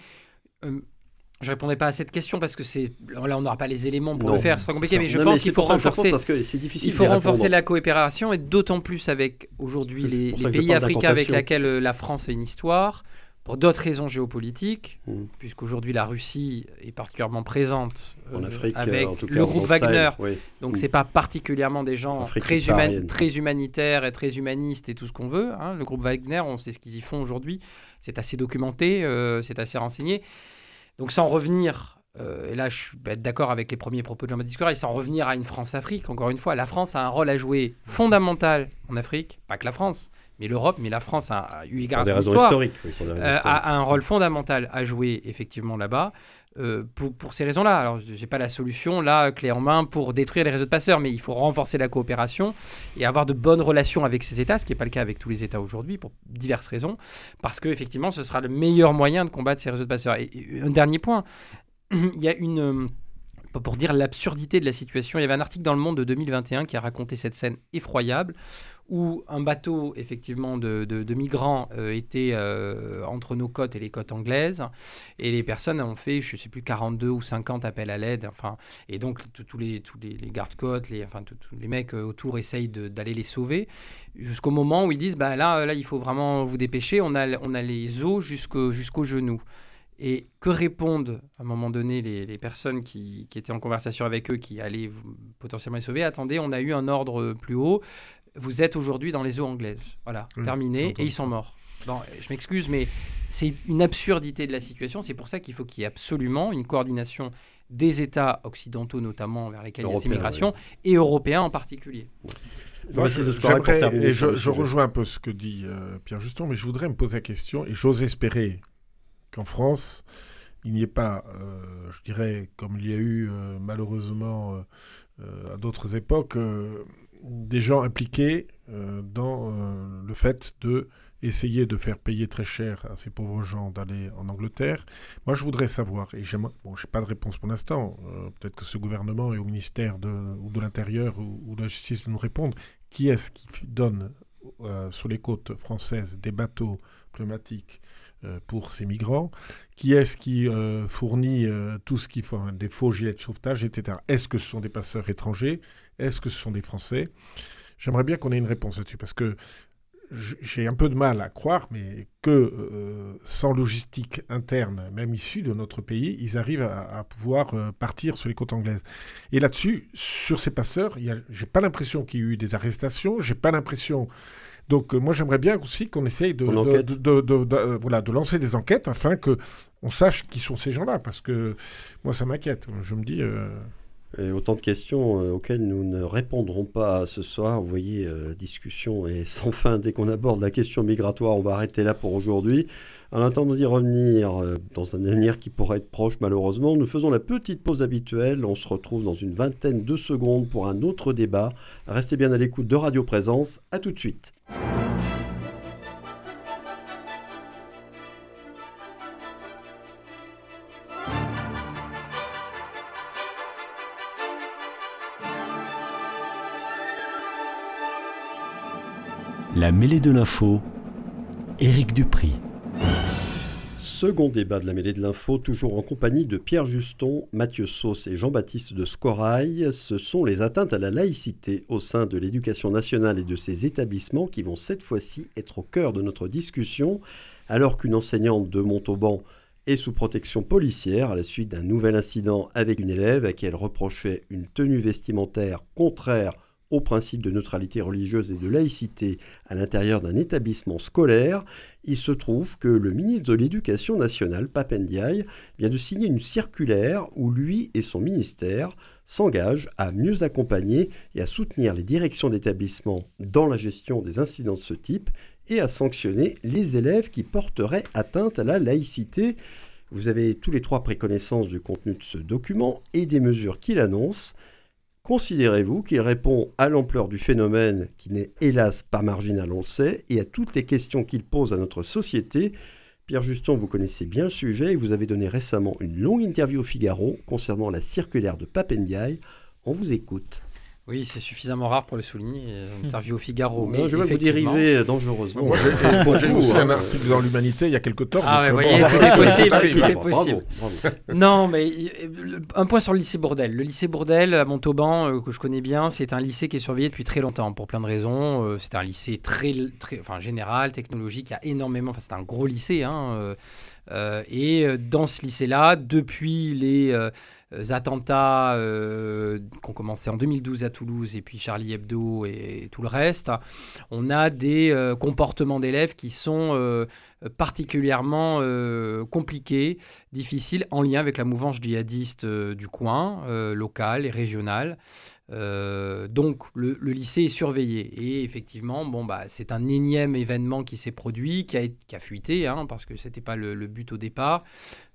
euh, je répondrai pas à cette question parce que c'est là on n'aura pas les éléments pour Non, le faire, c'est compliqué, ça. mais je Non, pense qu'il faut renforcer. parce que c'est difficile Il faut renforcer répondre. la coopération et d'autant plus avec aujourd'hui les, les pays africains avec lesquels euh, la France a une histoire, pour d'autres raisons géopolitiques, Mm. puisqu'aujourd'hui la Russie est particulièrement présente En euh, Afrique, avec euh, en tout cas, le groupe Sahel, Wagner. oui. Donc Mm. c'est pas particulièrement des gens Afrique très, très humanitaires et très humanistes et tout ce qu'on veut. hein. Le groupe Wagner, on sait ce qu'ils y font aujourd'hui. C'est assez documenté, euh, c'est assez renseigné. Donc sans revenir, euh, et là je suis bah, d'accord avec les premiers propos de Jean-Baptiste Correa, et sans revenir à une France-Afrique, encore une fois, la France a un rôle à jouer fondamental en Afrique, pas que la France, mais l'Europe, mais la France a, a eu égard à son histoire, oui, euh, a, a un rôle fondamental à jouer effectivement là-bas. euh, pour, pour ces raisons-là. Alors, je n'ai pas la solution, là, clé en main, pour détruire les réseaux de passeurs, mais il faut renforcer la coopération et avoir de bonnes relations avec ces États, ce qui n'est pas le cas avec tous les États aujourd'hui, pour diverses raisons, parce que effectivement, ce sera le meilleur moyen de combattre ces réseaux de passeurs. Et, et un dernier point, il y a une... euh, pour dire l'absurdité de la situation, il y avait un article dans Le Monde de 2021 qui a raconté cette scène effroyable où un bateau effectivement de, migrants euh, était euh, entre nos côtes et les côtes anglaises. Et les personnes ont fait je sais plus 42 ou 50 appels à l'aide. Enfin et donc tous les gardes-côtes les tous les mecs euh, autour essayent d'aller les sauver jusqu'au moment où ils disent bah là là il faut vraiment vous dépêcher. On a les eaux jusqu'au jusqu'aux genoux et que répondent à un moment donné les, personnes qui, étaient en conversation avec eux, qui allaient potentiellement les sauver? Attendez, on a eu un ordre plus haut. Vous êtes aujourd'hui dans les eaux anglaises. Voilà, terminé. Et ils sont morts. Bon, je m'excuse, mais c'est une absurdité de la situation. C'est pour ça qu'il faut qu'il y ait absolument une coordination des États occidentaux, notamment vers lesquels il y a ces migrations, et européens en particulier. Je- et rejoins un peu ce que dit euh, Pierre Juston, mais je voudrais me poser la question, et j'ose espérer qu'en France, il n'y ait pas, euh, je dirais, comme il y a eu euh, malheureusement euh, euh, à d'autres époques, euh, des gens impliqués euh, dans euh, le fait de essayer de faire payer très cher à ces pauvres gens d'aller en Angleterre. Moi, je voudrais savoir, et j'aimerais- bon, je n'ai pas de réponse pour l'instant, euh, peut-être que ce gouvernement et au ministère de, ou de l'Intérieur ou, de la Justice nous répondre, qui est-ce qui donne sur les côtes françaises des bateaux pneumatiques pour ces migrants? Qui est-ce qui fournit tout ce qu'il faut, hein, des faux gilets de sauvetage, etc. Est-ce que ce sont des passeurs étrangers? Est-ce que ce sont des Français? J'aimerais bien qu'on ait une réponse là-dessus, parce que j'ai un peu de mal à croire, mais que euh, sans logistique interne, même issue de notre pays, ils arrivent à, à pouvoir euh, partir sur les côtes anglaises. Et là-dessus, sur ces passeurs, j'ai pas l'impression qu'il y ait eu des arrestations, j'ai pas l'impression. Donc euh, moi j'aimerais bien aussi qu'on essaye de, de- enquête. de- de- de- voilà, de lancer des enquêtes afin que on sache qui sont ces gens-là, parce que moi ça m'inquiète. Je me dis, Et autant de questions euh, auxquelles nous ne répondrons pas ce soir. Vous voyez, euh, la discussion est sans fin. Dès qu'on aborde la question migratoire, on va arrêter là pour aujourd'hui. En attendant d'y revenir euh, dans un avenir qui pourrait être proche malheureusement, nous faisons la petite pause habituelle. On se retrouve dans une vingtaine de secondes pour un autre débat. Restez bien à l'écoute de Radio Présence. À tout de suite. La mêlée de l'info, Éric Dupri. Second débat de la mêlée de l'info, toujours en compagnie de Pierre Juston, Mathieu Sauce et Jean-Baptiste de Scorail. Ce sont les atteintes à la laïcité au sein de l'éducation nationale et de ses établissements qui vont cette fois-ci être au cœur de notre discussion, alors qu'une enseignante de Montauban est sous protection policière à la suite d'un nouvel incident avec une élève à qui elle reprochait une tenue vestimentaire contraire au principe de neutralité religieuse et de laïcité à l'intérieur d'un établissement scolaire, il se trouve que le ministre de l'Éducation nationale, Papendiaï, vient de signer une circulaire où lui et son ministère s'engagent à mieux accompagner et à soutenir les directions d'établissement dans la gestion des incidents de ce type et à sanctionner les élèves qui porteraient atteinte à la laïcité. Vous avez tous les trois pris connaissance du contenu de ce document et des mesures qu'il annonce. Considérez-vous qu'il répond à l'ampleur du phénomène, qui n'est hélas pas marginal, on le sait, et à toutes les questions qu'il pose à notre société? Pierre Juston, vous connaissez bien le sujet et vous avez donné récemment une longue interview au Figaro concernant la circulaire de Papendiaï. On vous écoute. Oui, c'est suffisamment rare pour le souligner. Euh, interview au Figaro. mais je que vous dérivez dangereusement. J'ai aussi un article dans l'Humanité il y a quelques temps. Ah ouais, voyez, tout est possible. Tout est possible. Non, mais un point sur le lycée Bourdel. Le lycée Bourdel à Montauban, euh, que je connais bien, c'est un lycée qui est surveillé depuis très longtemps, pour plein de raisons. Euh, c'est un lycée très, très enfin, général, technologique. Il y a énormément. Enfin, c'est un gros lycée. Hein, et dans ce lycée-là, depuis les euh, attentats euh, qui ont commencé en 2012 à Toulouse et puis Charlie Hebdo et tout le reste, on a des euh, comportements d'élèves qui sont particulièrement compliqués, difficiles, en lien avec la mouvance djihadiste du coin, local et régional. Euh, donc le, lycée est surveillé. Et effectivement bon bah c'est un énième événement qui s'est produit qui a, qui a fuité hein, parce que c'était pas le, but au départ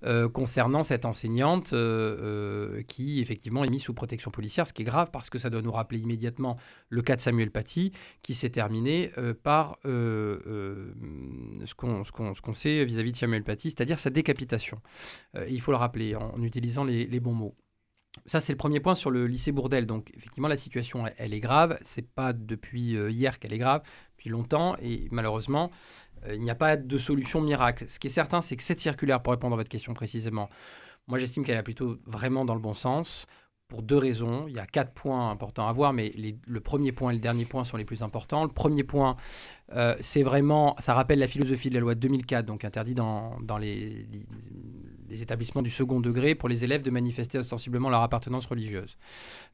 euh, concernant cette enseignante euh, qui effectivement est mise sous protection policière ce qui est grave parce que ça doit nous rappeler immédiatement le cas de Samuel Paty qui s'est terminé par ce qu'on sait vis-à-vis de Samuel Paty c'est-à-dire sa décapitation. Il faut le rappeler en, utilisant les bons mots ça, c'est le premier point sur le lycée Bourdel. Donc, effectivement, la situation, elle, est grave. C'est pas depuis euh, hier qu'elle est grave, depuis longtemps. Et malheureusement, euh, il n'y a pas de solution miracle. Ce qui est certain, c'est que cette circulaire, pour répondre à votre question précisément, moi, j'estime qu'elle est plutôt vraiment dans le bon sens pour deux raisons. Il y a quatre points importants à voir, mais le premier point et le dernier point sont les plus importants. Le premier point, euh, c'est vraiment, ça rappelle la philosophie de la loi de 2004, donc interdit dans, les, établissements du second degré pour les élèves de manifester ostensiblement leur appartenance religieuse.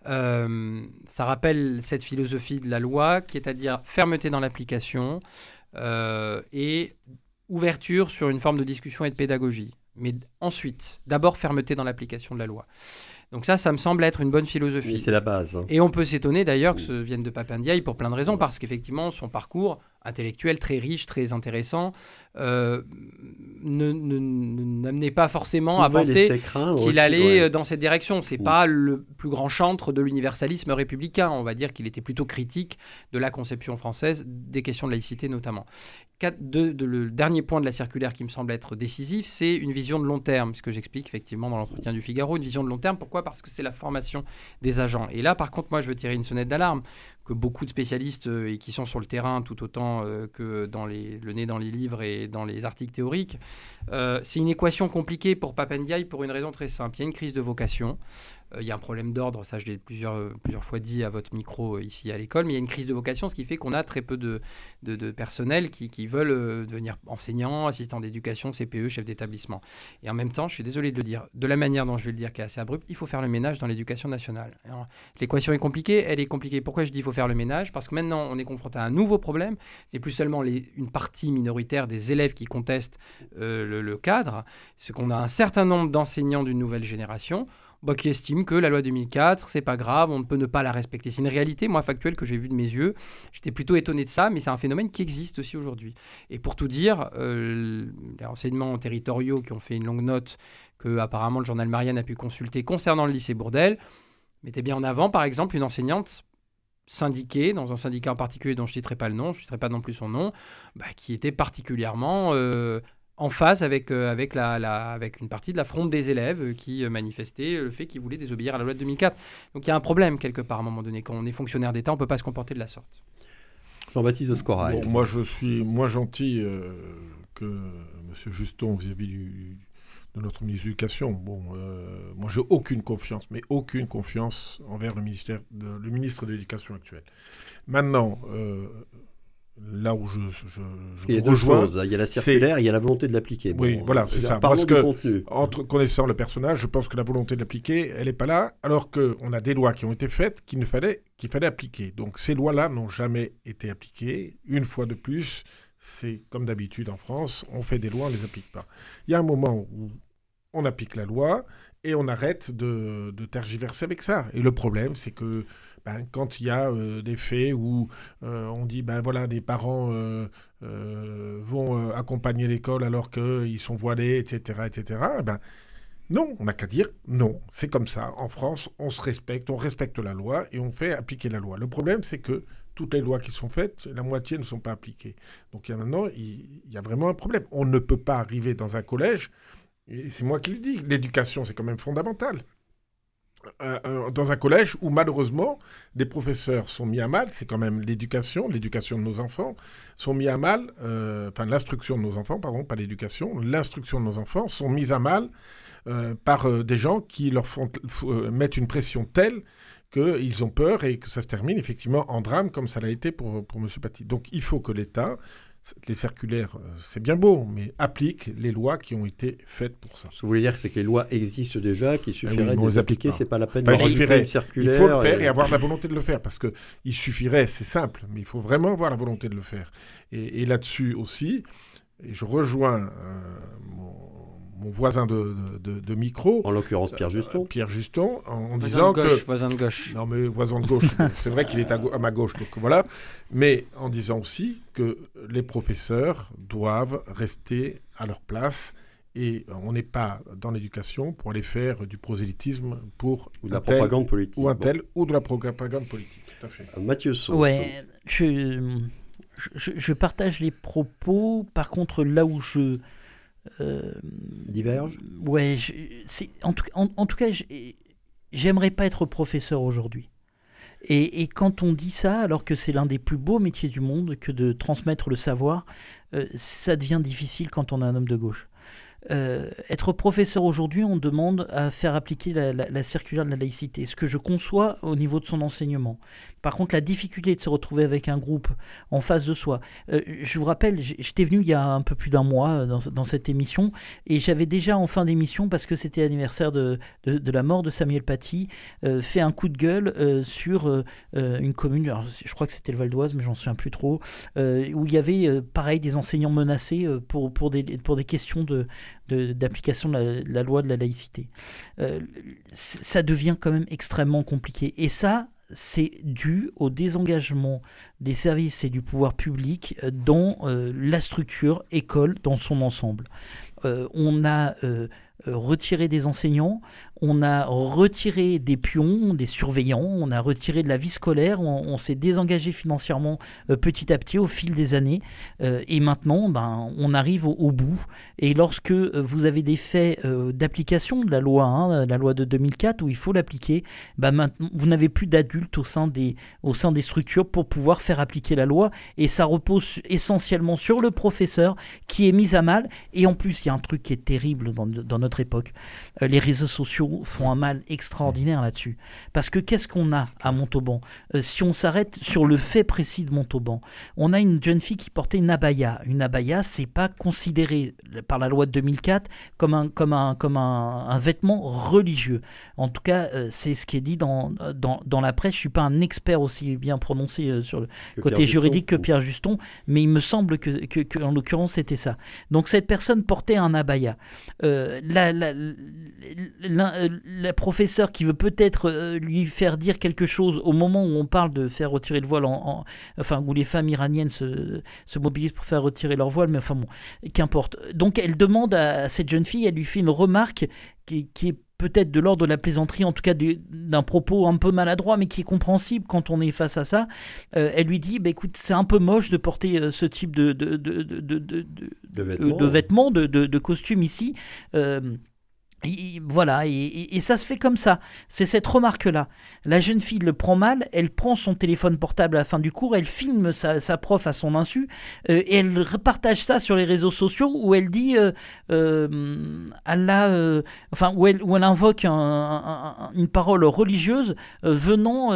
Euh, ça rappelle cette philosophie de la loi, qui est à dire fermeté dans l'application euh, et ouverture sur une forme de discussion et de pédagogie. Mais ensuite, d'abord fermeté dans l'application de la loi. Donc ça, ça me semble être une bonne philosophie. c'est la base. Hein. Et on peut s'étonner d'ailleurs que ce vienne de Papandiaï pour plein de raisons, parce qu'effectivement, son parcours intellectuel très riche, très intéressant, euh, ne, n'amenait pas forcément à penser qu'il allait euh, dans cette direction. C'est n'est pas le plus grand chantre de l'universalisme républicain. On va dire qu'il était plutôt critique de la conception française des questions de laïcité notamment. le dernier point de la circulaire qui me semble être décisif, c'est une vision de long terme, ce que j'explique effectivement dans l'entretien du Figaro, une vision de long terme. Pourquoi? Parce que c'est la formation des agents. Et là, par contre, moi, je veux tirer une sonnette d'alarme que beaucoup de spécialistes euh, et qui sont sur le terrain tout autant euh, que dans le nez dans les livres et dans les articles théoriques. Euh, c'est une équation compliquée pour Papendiaï pour une raison très simple. Il y a une crise de vocation. Euh, il y a un problème d'ordre, ça je l'ai plusieurs, euh, plusieurs fois dit à votre micro euh, ici à l'école, mais il y a une crise de vocation, ce qui fait qu'on a très peu de, de, personnel qui, qui veulent devenir enseignants, assistants d'éducation, CPE, chef d'établissement. Et en même temps, je suis désolé de le dire, de la manière dont je vais le dire qui est assez abrupte, il faut faire le ménage dans l'éducation nationale. L'équation est compliquée, elle est compliquée. Pourquoi je dis qu'il faut faire le ménage? Parce que maintenant, on est confronté à un nouveau problème. C'est plus seulement une partie minoritaire des élèves qui contestent le, le cadre, c'est qu'on a un certain nombre d'enseignants d'une nouvelle génération qui estime que la loi 2004, c'est pas grave, on ne peut ne pas la respecter. C'est une réalité, moi, factuelle, que j'ai vue de mes yeux. J'étais plutôt étonné de ça, mais c'est un phénomène qui existe aussi aujourd'hui. Et pour tout dire, euh, les renseignements territoriaux qui ont fait une longue note que apparemment le journal Marianne a pu consulter concernant le lycée Bourdel, mettaient bien en avant, par exemple, une enseignante syndiquée, dans un syndicat en particulier dont je ne citerai pas le nom, je ne citerai pas non plus son nom, bah, qui était particulièrement euh, en phase avec, euh, avec, la, avec une partie de la fronde des élèves euh, qui euh, manifestaient le fait qu'ils voulaient désobéir à la loi de 2004. Donc il y a un problème quelque part à un moment donné. Quand on est fonctionnaire d'État, on ne peut pas se comporter de la sorte. Jean-Baptiste Scorail. moi, je suis moins gentil que M. Juston vis-à-vis de notre ministre de l'Éducation. Bon, moi, j'ai aucune confiance, mais aucune confiance envers le, ministère le ministre de l'Éducation actuel. Maintenant, là où je, je, il y a deux choses. Il y a la circulaire, il y a la volonté de l'appliquer. oui, voilà, c'est ça. Parce que, entre connaissant le personnage, je pense que la volonté de l'appliquer, elle n'est pas là, alors qu'on a des lois qui ont été faites qu'il fallait, qu'il fallait appliquer. Donc ces lois-là n'ont jamais été appliquées. Une fois de plus, c'est comme d'habitude en France, on fait des lois, on ne les applique pas. Il y a un moment où on applique la loi et on arrête de, tergiverser avec ça. Et le problème, c'est que ben, quand il y a euh, des faits où euh, on dit ben voilà des parents euh, vont accompagner l'école alors qu'ils sont voilés, etc., etc. Ben, Non, on n'a qu'à dire non. C'est comme ça. En France, on se respecte, on respecte la loi et on fait appliquer la loi. Le problème, c'est que toutes les lois qui sont faites, la moitié ne sont pas appliquées. Donc il y a maintenant, il, y a vraiment un problème. On ne peut pas arriver dans un collège, c'est moi qui le dis, l'éducation, c'est quand même fondamental. Euh, euh, dans un collège où malheureusement des professeurs sont mis à mal, c'est quand même l'éducation, l'éducation de nos enfants, sont mis à mal, euh, enfin l'instruction de nos enfants, pardon, pas l'éducation, l'instruction de nos enfants sont mises à mal par des gens qui leur font, mettent une pression telle qu'ils ont peur et que ça se termine effectivement en drame comme ça l'a été pour, pour M. Paty. Donc il faut que l'État les circulaires, euh, c'est bien beau, mais applique les lois qui ont été faites pour ça. Ce que vous voulez dire, c'est que les lois existent déjà, qu'il ah suffirait de les appliquer, c'est pas la peine de une circulaire. Il faut le faire et... avoir la volonté de le faire, parce que il suffirait, c'est simple, mais il faut vraiment avoir la volonté de le faire. Et, là-dessus aussi, et je rejoins euh, mon, mon voisin de, de, micro. En l'occurrence Pierre Juston. Euh, Pierre Juston, en, disant que. Voisin de gauche. Non, mais voisin de gauche. c'est vrai qu'il est à, ma gauche, donc voilà. Mais en disant aussi que les professeurs doivent rester à leur place. Et on n'est pas dans l'éducation pour aller faire du prosélytisme pour. Ou de la propagande politique. Ou un tel, ou de la propagande politique. Tout à fait. Euh, Mathieu Sauce. Ouais, je, je, partage les propos. Par contre, là où je euh, Diverge Ouais, en, tout, en, tout cas, j'aimerais pas être professeur aujourd'hui. Et, quand on dit ça, alors que c'est l'un des plus beaux métiers du monde, que de transmettre le savoir, euh, ça devient difficile quand on est un homme de gauche. Euh, être professeur aujourd'hui, on demande à faire appliquer la, circulaire de la laïcité, ce que je conçois au niveau de son enseignement. Par contre, la difficulté de se retrouver avec un groupe en face de soi. Euh, je vous rappelle, j'étais venu il y a un peu plus d'un mois euh, dans, cette émission et j'avais déjà en fin d'émission, parce que c'était l'anniversaire de, la mort de Samuel Paty, fait un coup de gueule sur une commune, je crois que c'était le Val d'Oise, mais j'en souviens plus trop, où il y avait pareil des enseignants menacés pour des questions de, d'application de, la, loi de la laïcité. Euh, ça devient quand même extrêmement compliqué. Et ça, c'est dû au désengagement des services et du pouvoir public dans euh, la structure école dans son ensemble. Euh, on a retiré des enseignants, on a retiré des pions, des surveillants, on a retiré de la vie scolaire, on, s'est désengagé financièrement euh, petit à petit au fil des années. Euh, et maintenant, ben, on arrive au, bout. Et lorsque euh, vous avez des faits d'application de la loi, hein, la loi de 2004, où il faut l'appliquer, ben, vous n'avez plus d'adultes au, sein des, au sein des structures pour pouvoir faire appliquer la loi. Et ça repose essentiellement sur le professeur qui est mis à mal. Et en plus, il y a un truc qui est terrible dans notre époque. les réseaux sociaux font un mal extraordinaire là-dessus. Parce que qu'est-ce qu'on a à Montauban? Euh, Si on s'arrête sur le fait précis de Montauban, on a une jeune fille qui portait une abaya. Une abaya, c'est pas considéré par la loi de 2004 comme un, comme un, comme un, vêtement religieux. En tout cas, euh, c'est ce qui est dit dans, dans, dans, la presse. Je suis pas un expert aussi bien prononcé euh, sur le côté juridique que Pierre Juston, mais il me semble que, que, en l'occurrence, c'était ça. Donc cette personne portait un abaya. la, la, la professeure qui veut peut-être euh, lui faire dire quelque chose au moment où on parle de faire retirer le voile, en, enfin où les femmes iraniennes se, se, mobilisent pour faire retirer leur voile, mais enfin bon, qu'importe. Donc elle demande à, cette jeune fille, elle lui fait une remarque qui, est peut-être de l'ordre de la plaisanterie, en tout cas d'un propos un peu maladroit, mais qui est compréhensible quand on est face à ça. Euh, elle lui dit, bah, écoute, c'est un peu moche de porter ce type de, de, de, de vêtements, de, costumes ici voilà, et, ça se fait comme ça. C'est cette remarque-là. La jeune fille le prend mal, elle prend son téléphone portable à la fin du cours, elle filme sa, prof à son insu, euh, et elle repartage ça sur les réseaux sociaux où elle dit, euh, euh, enfin, où elle, où elle invoque une parole religieuse venant,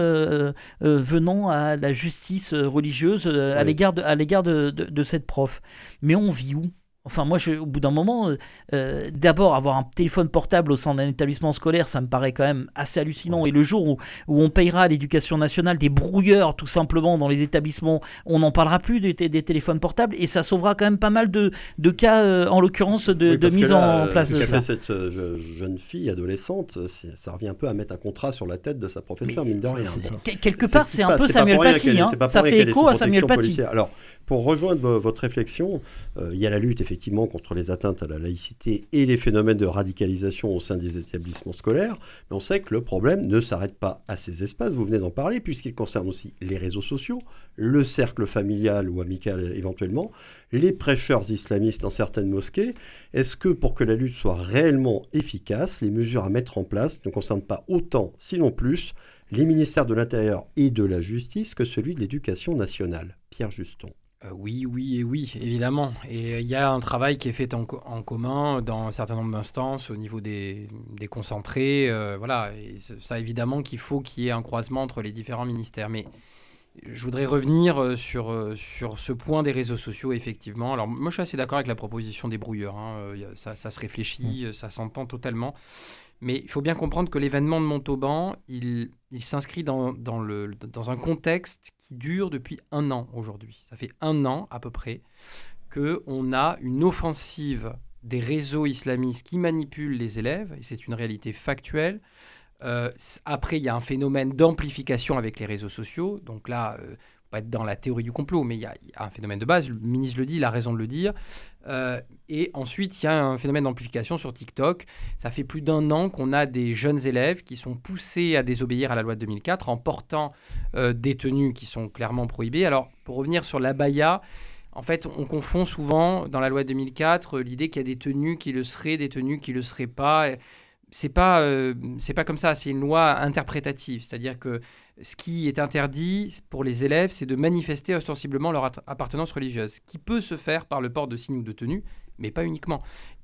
venant à la justice religieuse à l'égard de, de cette prof. Mais on vit où? Enfin, moi, je, au bout d'un moment, euh, euh, d'abord, avoir un téléphone portable au sein d'un établissement scolaire, ça me paraît quand même assez hallucinant. Et le jour où, où on payera à l'éducation nationale des brouilleurs, tout simplement, dans les établissements, on n'en parlera plus des, des, téléphones portables. Et ça sauvera quand même pas mal de, de cas, euh, en l'occurrence, de, de mise en place de ça. Cette jeune fille adolescente, ça revient un peu à mettre un contrat sur la tête de sa professeure, mine de rien. Quelque part, c'est un peu Samuel Paty. Hein. Ça fait écho à Samuel Paty. Alors, pour rejoindre votre réflexion, il y a la lutte, effectivement effectivement contre les atteintes à la laïcité et les phénomènes de radicalisation au sein des établissements scolaires, mais on sait que le problème ne s'arrête pas à ces espaces, vous venez d'en parler, puisqu'il concerne aussi les réseaux sociaux, le cercle familial ou amical éventuellement, les prêcheurs islamistes dans certaines mosquées. Est-ce que pour que la lutte soit réellement efficace, les mesures à mettre en place ne concernent pas autant, sinon plus, les ministères de l'Intérieur et de la Justice que celui de l'Éducation nationale? Pierre Juston. Euh, oui, oui et oui, évidemment. Et il y a un travail qui est fait en, commun dans un certain nombre d'instances au niveau des, concentrés. Euh, voilà, et ça évidemment qu'il faut qu'il y ait un croisement entre les différents ministères. Mais je voudrais revenir euh, sur, sur ce point des réseaux sociaux, effectivement. Alors moi je suis assez d'accord avec la proposition des brouilleurs. Hein. Ça, ça, se réfléchit, mmh. ça s'entend totalement. Mais il faut bien comprendre que l'événement de Montauban, il, s'inscrit dans, le, dans un contexte qui dure depuis un an aujourd'hui. Ça fait un an à peu près qu'on a une offensive des réseaux islamistes qui manipulent les élèves, et c'est une réalité factuelle. Euh, après, il y a un phénomène d'amplification avec les réseaux sociaux. Donc là, euh, pas être dans la théorie du complot, mais il y, a, un phénomène de base. Le ministre le dit, il a raison de le dire. Euh, et ensuite, il y a un phénomène d'amplification sur TikTok. Ça fait plus d'un an qu'on a des jeunes élèves qui sont poussés à désobéir à la loi de 2004 en portant euh, des tenues qui sont clairement prohibées. Alors, pour revenir sur l'abaya, en fait, on confond souvent dans la loi de 2004 l'idée qu'il y a des tenues qui le seraient, des tenues qui le seraient pas. C'est pas, euh, c'est pas comme ça. C'est une loi interprétative, c'est-à-dire que ce qui est interdit pour les élèves, c'est de manifester ostensiblement leur appartenance religieuse, qui peut se faire par le port de signes ou de tenues, mais pas uniquement.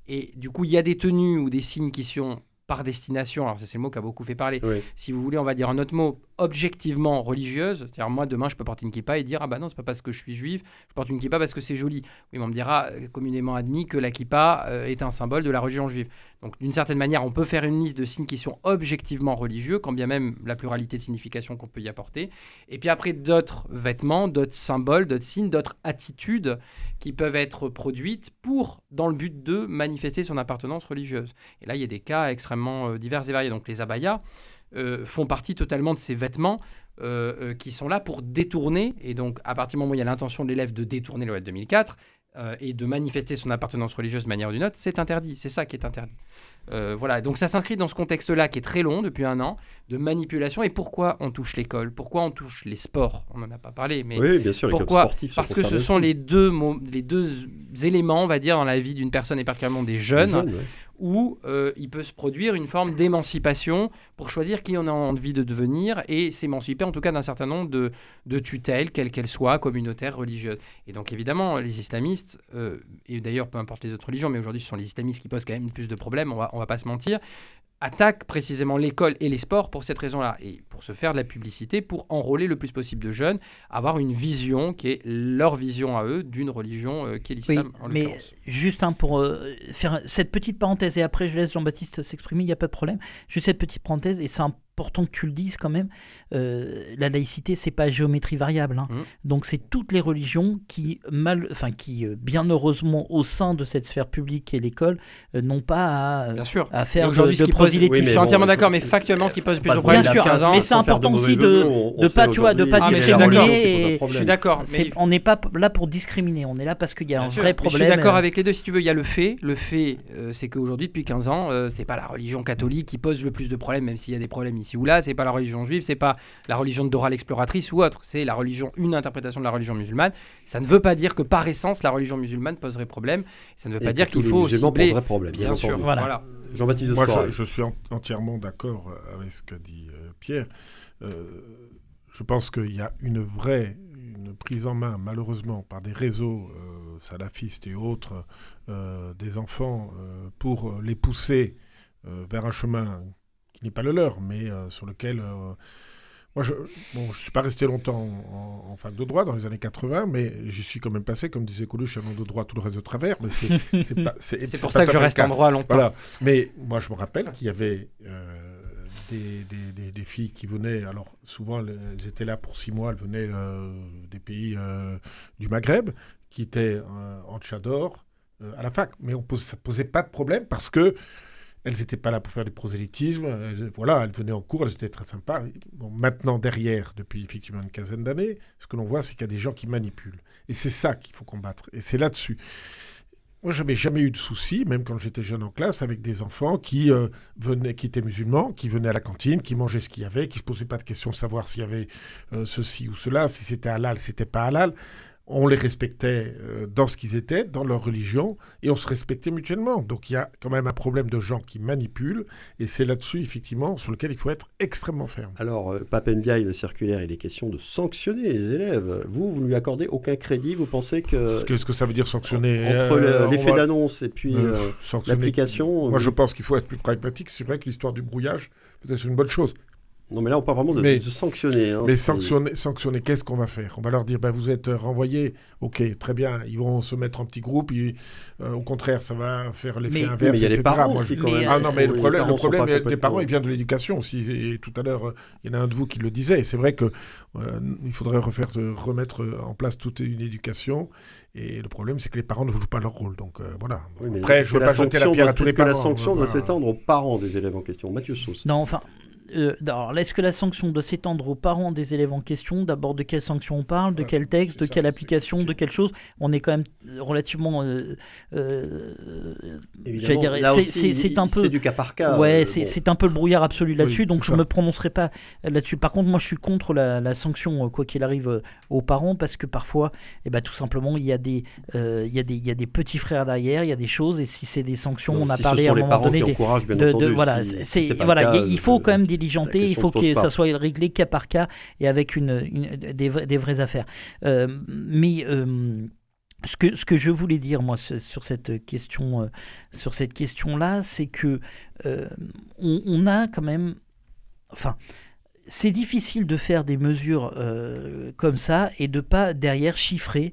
Et du coup, il y a des tenues ou des signes qui sont par destination, alors c'est le mot qui a beaucoup fait parler, si vous voulez, on va dire un autre mot, objectivement religieuse. C'est-à-dire, moi, demain, je peux porter une kippa et dire Ah bah non, c'est pas parce que je suis juif, je porte une kippa parce que c'est joli. Oui, on me dira euh, communément admis que la kippa euh, est un symbole de la religion juive. Donc, d'une certaine manière, on peut faire une liste de signes qui sont objectivement religieux, quand bien même la pluralité de significations qu'on peut y apporter. Et puis après, d'autres vêtements, d'autres symboles, d'autres signes, d'autres attitudes qui peuvent être produites pour, dans le but de manifester son appartenance religieuse. Et là, il y a des cas extrêmement euh, divers et variés. Donc, les abayas. Euh, font partie totalement de ces vêtements euh, qui sont là pour détourner. Et donc, à partir du moment où il y a l'intention de l'élève de détourner de 2004 et de manifester son appartenance religieuse de manière ou d'une autre, c'est interdit. C'est ça qui est interdit. Voilà, donc ça s'inscrit dans ce contexte-là qui est très long depuis un an de manipulation. Et pourquoi on touche l'école? Pourquoi on touche les sports? On n'en a pas parlé, mais oui, bien sûr, pourquoi? Parce que ce sont les deux, les deux éléments, on va dire, dans la vie d'une personne et particulièrement des jeunes, où euh, il peut se produire une forme d'émancipation pour choisir qui on a envie de devenir et s'émanciper en tout cas d'un certain nombre de, de tutelles, quelles qu'elles soient, communautaires, religieuses. Et donc évidemment, les islamistes, euh, et d'ailleurs peu importe les autres religions, mais aujourd'hui ce sont les islamistes qui posent quand même plus de problèmes, on va, on va pas se mentir, attaquent précisément l'école et les sports pour cette raison-là, et pour se faire de la publicité, pour enrôler le plus possible de jeunes, avoir une vision qui est leur vision à eux d'une religion euh, qui est l'islam. Oui, mais juste un pour euh, faire cette petite parenthèse, et après je laisse Jean-Baptiste s'exprimer, il n'y a pas de problème. Juste cette petite parenthèse, et c'est un important que tu le dises quand même, euh, la laïcité, c'est pas géométrie variable. Hein. Mmh. Donc c'est toutes les religions qui, mal, enfin, qui euh, bien heureusement, au sein de cette sphère publique et l'école, euh, n'ont pas à, à faire aujourd'hui de, de prosélytisme. je suis entièrement d'accord, mais factuellement, ce qui pose plus de problèmes. Bien sûr, mais c'est important aussi de ne pas, tu vois, de pas discriminer. Je suis d'accord. On n'est pas là pour discriminer, on est là parce qu'il y a un vrai problème. Je suis d'accord avec les deux. Si tu veux, il y a le fait. Le fait, c'est qu'aujourd'hui, depuis 15 ans, c'est pas la religion catholique qui pose le plus de problèmes, même s'il y a des problèmes ici ou là, c'est pas la religion juive, c'est pas la religion de Dora l'exploratrice ou autre, c'est la religion, une interprétation de la religion musulmane. Ça ne veut pas dire que par essence la religion musulmane poserait problème. Ça ne veut pas dire qu'il faut cibler. problème. Bien, sûr, voilà. Jean-Baptiste Moi, je, suis entièrement d'accord avec ce qu'a dit euh, Pierre. Euh, je pense qu'il y a une vraie une prise en main, malheureusement, par des réseaux euh, salafistes et autres, des enfants pour les pousser vers un chemin qui n'est pas le leur, mais euh, sur lequel... Euh, moi, je ne je suis pas resté longtemps en, fac de droit dans les années 80, mais j'y suis quand même passé, comme disait Coluche, avant de droit tout le reste de travers. Mais c'est pour ça que je reste en droit longtemps. Voilà. Mais moi, je me rappelle qu'il y avait euh, des, des, des, filles qui venaient, alors souvent elles étaient là pour six mois, elles venaient des pays du Maghreb, qui étaient en Tchador à la fac. Mais on ne posait pas de problème parce que elles n'étaient pas là pour faire du prosélytisme. voilà, elles venaient en cours, elles étaient très sympas. Maintenant, derrière, depuis effectivement une quinzaine d'années, ce que l'on voit, c'est qu'il y a des gens qui manipulent. Et c'est ça qu'il faut combattre. Et c'est là-dessus. moi, j'avais jamais eu de soucis, même quand j'étais jeune en classe, avec des enfants qui euh, venaient, qui étaient musulmans, qui venaient à la cantine, qui mangeaient ce qu'il y avait, qui se posaient pas de questions de savoir s'il y avait euh, ceci ou cela, si c'était halal, si c'était pas halal on les respectait euh, dans ce qu'ils étaient, dans leur religion, et on se respectait mutuellement. Donc il y a quand même un problème de gens qui manipulent, et c'est là-dessus, effectivement, sur lequel il faut être extrêmement ferme. Alors, euh, Papendiaï, le circulaire, il est question de sanctionner les élèves. Vous, vous ne lui accordez aucun crédit Vous pensez que... Qu'est-ce que ça veut dire sanctionner Entre euh, l'effet va- d'annonce et puis Euh, l'application... Moi, je pense qu'il faut être plus pragmatique. C'est vrai que l'histoire du brouillage, peut-être une bonne chose. Non, mais là, on parle vraiment de, Mais- de sanctionner. hein. Mais sanctionner, sanctionner qu'est-ce qu'on va faire? On va leur dire, ben, vous êtes euh, renvoyés, ok, très bien, ils vont se mettre en petits groupes, ils- euh, au contraire, ça va faire l'effet inverse, mais il y a les etc. parents Moi, aussi, quand Mais, même. Ah non, mais le problème, parents le problème des complètement- parents, il vient de l'éducation aussi. Et tout à l'heure, euh, il y en a un de vous qui le disait. Et c'est vrai que euh, il faudrait refaire, remettre en place toute une éducation. Et le problème, c'est que les parents ne jouent pas leur rôle. Donc euh, voilà. Oui, Après, je ne veux pas jeter la sanction pierre doit- à tous les Est-ce que la parents. sanction doit s'étendre aux parents des élèves en question? Mathieu Sauce. Non, enfin, euh, alors, est-ce que la sanction doit s'étendre aux parents des élèves en question D'abord, de quelle sanction on parle De quel texte De quelle application De quelle chose? On est quand même relativement. euh, euh, c'est- un peu- C'est du cas par cas. ouais, euh, c'est bon. un peu le brouillard absolu là-dessus, Oui, donc je ça. me prononcerai pas là-dessus. Par contre, moi, je suis contre la, la sanction, euh, quoi qu'il arrive, aux parents, parce que parfois, eh ben, tout simplement, il y, a des, il y, a des- il y a des petits frères derrière, il y a des choses, et si c'est des sanctions, on a si parlé à un moment donné des, de- de- voilà, si- si il faut quand même la il faut que ça soit réglé cas par cas et avec une, une- des, vra- des vraies affaires. Euh, mais euh, ce que, ce que je voulais dire moi c'est- sur cette question, euh, sur cette question-là, c'est que on, on a quand même, enfin. C'est difficile de faire des mesures euh, comme ça et de pas derrière chiffrer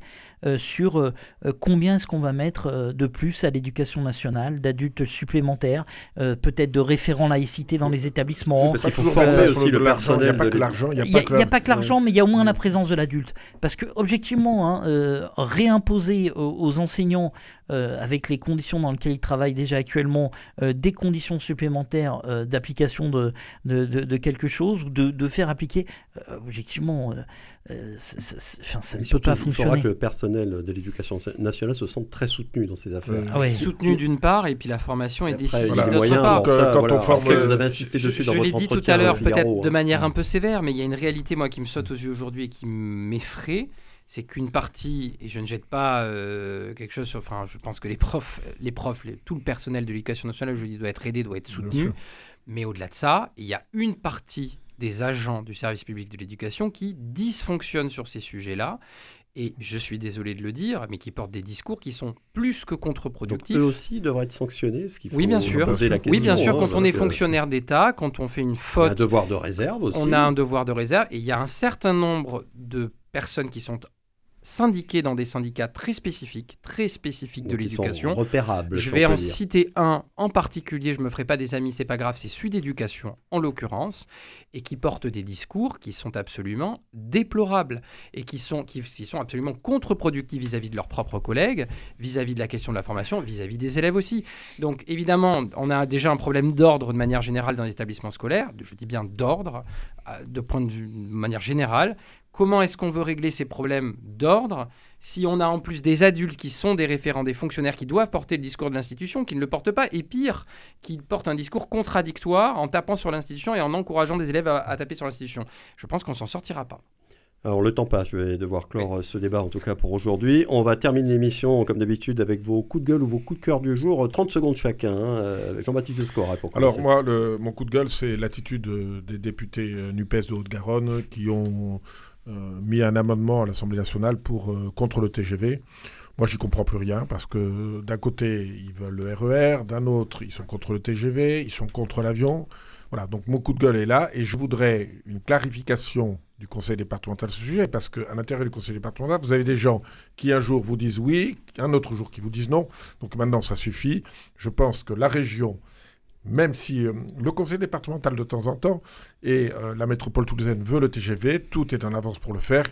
sur euh, euh, combien est-ce qu'on va mettre euh, de plus à l'éducation nationale, d'adultes supplémentaires, euh, peut-être de référents laïcité dans les établissements. Parce qu'il faut toujours former basé aussi sur le de l'argent, Il n'y a pas de que l'argent. Il Il n'y n'y a a, pas que il y a pas que l'argent, mais il y a au moins la présence de l'adulte. Parce que, objectivement, hein, euh, réimposer aux, aux enseignants, euh, avec les conditions dans lesquelles ils travaillent déjà actuellement, euh, des conditions supplémentaires euh, d'application de, de, de- de quelque chose, ou de, de faire appliquer, euh, objectivement, euh, euh, ça ne peut surtout, pas il faudra fonctionner. que le personnel de l'éducation nationale se sente très soutenu dans ces affaires. Euh, Ah ouais. Soutenu d'une part, et puis la formation est décisive d'autre moyens. part. ça, quand voilà, on forme, que vous avez euh, insisté Je, dessus je dans l'ai dit tout à l'heure, peut-être de hein. manière un peu sévère, mais il y a une réalité, moi, qui me saute aux yeux aujourd'hui et qui m'effraie. C'est qu'une partie, et je ne jette pas euh, quelque chose sur. Enfin, je pense que les profs, les profs les- tout le personnel de l'éducation nationale, je dis, doit être aidé, doit être soutenu. Mais au-delà de ça, il y a une partie des agents du service public de l'éducation qui dysfonctionnent sur ces sujets-là. Et je suis désolé de le dire, mais qui portent des discours qui sont plus que contre-productifs. eux aussi devraient être sanctionnés. Ce qu'il Oui, faut bien sûr. poser la Oui, bien question, sûr, hein, quand on parce est fonctionnaire d'État, quand on fait une On a un faute, devoir de réserve aussi. on a un devoir de réserve. Et il y a un certain nombre de personnes qui sont syndiquées dans des syndicats très spécifiques, très spécifiques de l'éducation. repérables. Je vais en dire. citer un en particulier, je me ferai pas des amis, c'est pas grave, c'est Sud Éducation en l'occurrence, et qui porte des discours qui sont absolument déplorables et qui sont, qui, qui sont absolument contre-productifs vis-à-vis de leurs propres collègues, vis-à-vis de la question de la formation, vis-à-vis des élèves aussi. Donc évidemment, on a déjà un problème d'ordre de manière générale dans les établissements scolaires, je dis bien d'ordre, euh, de point de vue de manière générale. Comment est-ce qu'on veut régler ces problèmes d'ordre si on a en plus des adultes qui sont des référents, des fonctionnaires qui doivent porter le discours de l'institution, qui ne le portent pas, et pire, qui portent un discours contradictoire en tapant sur l'institution et en encourageant des élèves à, à taper sur l'institution Je pense qu'on s'en sortira pas. Alors le temps passe, je vais devoir clore euh, ce débat en tout cas pour aujourd'hui. On va terminer l'émission comme d'habitude avec vos coups de gueule ou vos coups de cœur du jour, Euh, 30 secondes chacun. hein. Euh, Jean-Baptiste Escora pour Alors moi, le- mon coup de gueule, c'est l'attitude euh, des députés euh, NUPES de Haute-Garonne qui ont euh, mis un amendement à l'Assemblée nationale pour, euh, contre le TGV. Moi, j'y comprends plus rien parce que d'un côté, ils veulent le RER, d'un autre, ils sont contre le TGV, ils sont contre l'avion. Voilà, donc mon coup de gueule est là et je voudrais une clarification du conseil départemental sur ce sujet parce qu'à l'intérieur du conseil départemental, vous avez des gens qui un jour vous disent oui, un autre jour qui vous disent non. Donc maintenant, ça suffit. Je pense que la région même si euh, le conseil départemental de temps en temps et euh, la métropole toulousaine veut le TGV, tout est en avance pour le faire.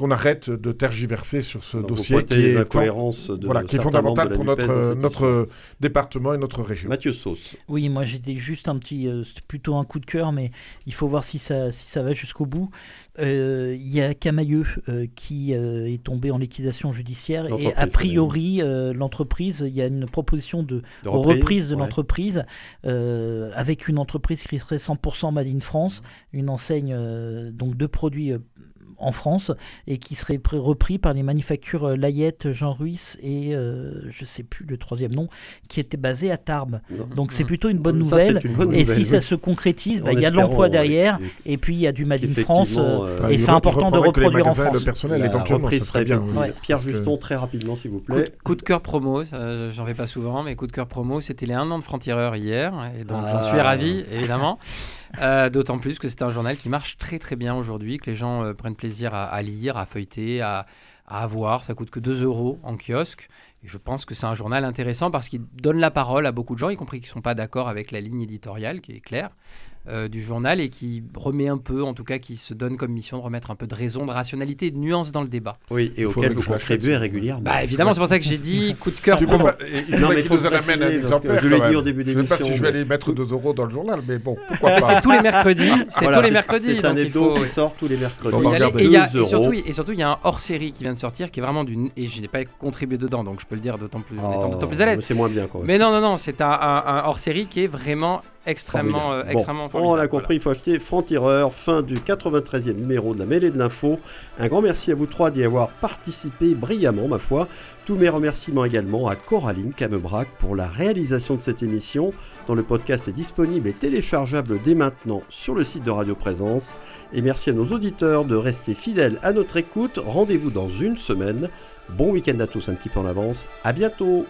Qu'on arrête de tergiverser sur ce Donc, dossier qui est, de voilà, qui est fondamental pour notre, notre département et notre région. Mathieu Sauce. Oui, moi j'étais juste un petit, euh, c'était plutôt un coup de cœur, mais il faut voir si ça, si ça va jusqu'au bout. Euh, Il y a Camailleux euh, qui euh, est tombé en liquidation judiciaire et a priori euh, l'entreprise, il y a une proposition de De reprise, de ouais. l'entreprise euh, avec une entreprise qui serait 100% Made in France, une enseigne euh, donc de produits euh, en France et qui serait repris par les manufactures euh, Layette, Jean Ruiz et euh, je sais plus le troisième nom qui était basé à Tarbes. Donc c'est Mhm. plutôt une bonne Ça, nouvelle. c'est une bonne Et nouvelle, si ça se concrétise, bah, il y a de l'emploi derrière et- et puis il y a du Made in France. euh, euh, et c'est important de reproduire en France. le personnel, la reprise serait bien. Ouais. Pierre Juston, très rapidement, s'il vous Coup, plaît. de- coup de cœur promo, j'en fais pas souvent, mais coup de cœur promo, c'était les 1 an de Franc-Tireur hier, et donc j'en suis Ah. ravi, évidemment. Euh, D'autant plus que c'est un journal qui marche très très bien aujourd'hui, que les gens prennent plaisir à, lire, à feuilleter, à, à avoir. Ça coûte que 2 euros en kiosque. Et je pense que c'est un journal intéressant parce qu'il donne la parole à beaucoup de gens, y compris qui ne sont pas d'accord avec la ligne éditoriale, qui est claire, euh, du journal, et qui remet un peu, en tout cas, qui se donne comme mission de remettre un peu de raison, de rationalité et de nuance dans le débat. Oui, et auquel vous contribuez régulièrement. Bah évidemment, c'est pour ça que j'ai dit coup de cœur promo. pas- il Non, mais il faut nous en amène un exemplaire. je l'ai dit au début Je sais pas d'émission, si je vais aller mettre 2 euros dans le journal, mais bon, pourquoi Mais pas. c'est tous les mercredis, c'est Voilà, tous les mercredis. C'est un hebdo qui sort tous les mercredis. Et, il y a- 2 et surtout, euros. et surtout, il y a un hors-série qui vient de sortir qui est vraiment d'une. Et je n'ai pas contribué dedans, donc je peux le dire d'autant plus, plus à l'aise. C'est moins bien même. Mais non, non, non, c'est un hors-série qui est vraiment extrêmement, euh, Formidable. Bon, extrêmement on l'a compris, il faut acheter Franc-Tireur, fin du 93e numéro de la mêlée de l'info. Un grand merci à vous trois d'y avoir participé brillamment, ma foi. Tous mes remerciements également à Coraline Camebrac pour la réalisation de cette émission, dont le podcast est disponible et téléchargeable dès maintenant sur le site de Radio Présence. Et merci à nos auditeurs de rester fidèles à notre écoute. Rendez-vous dans une semaine. Bon week-end à tous un petit peu en avance. À bientôt.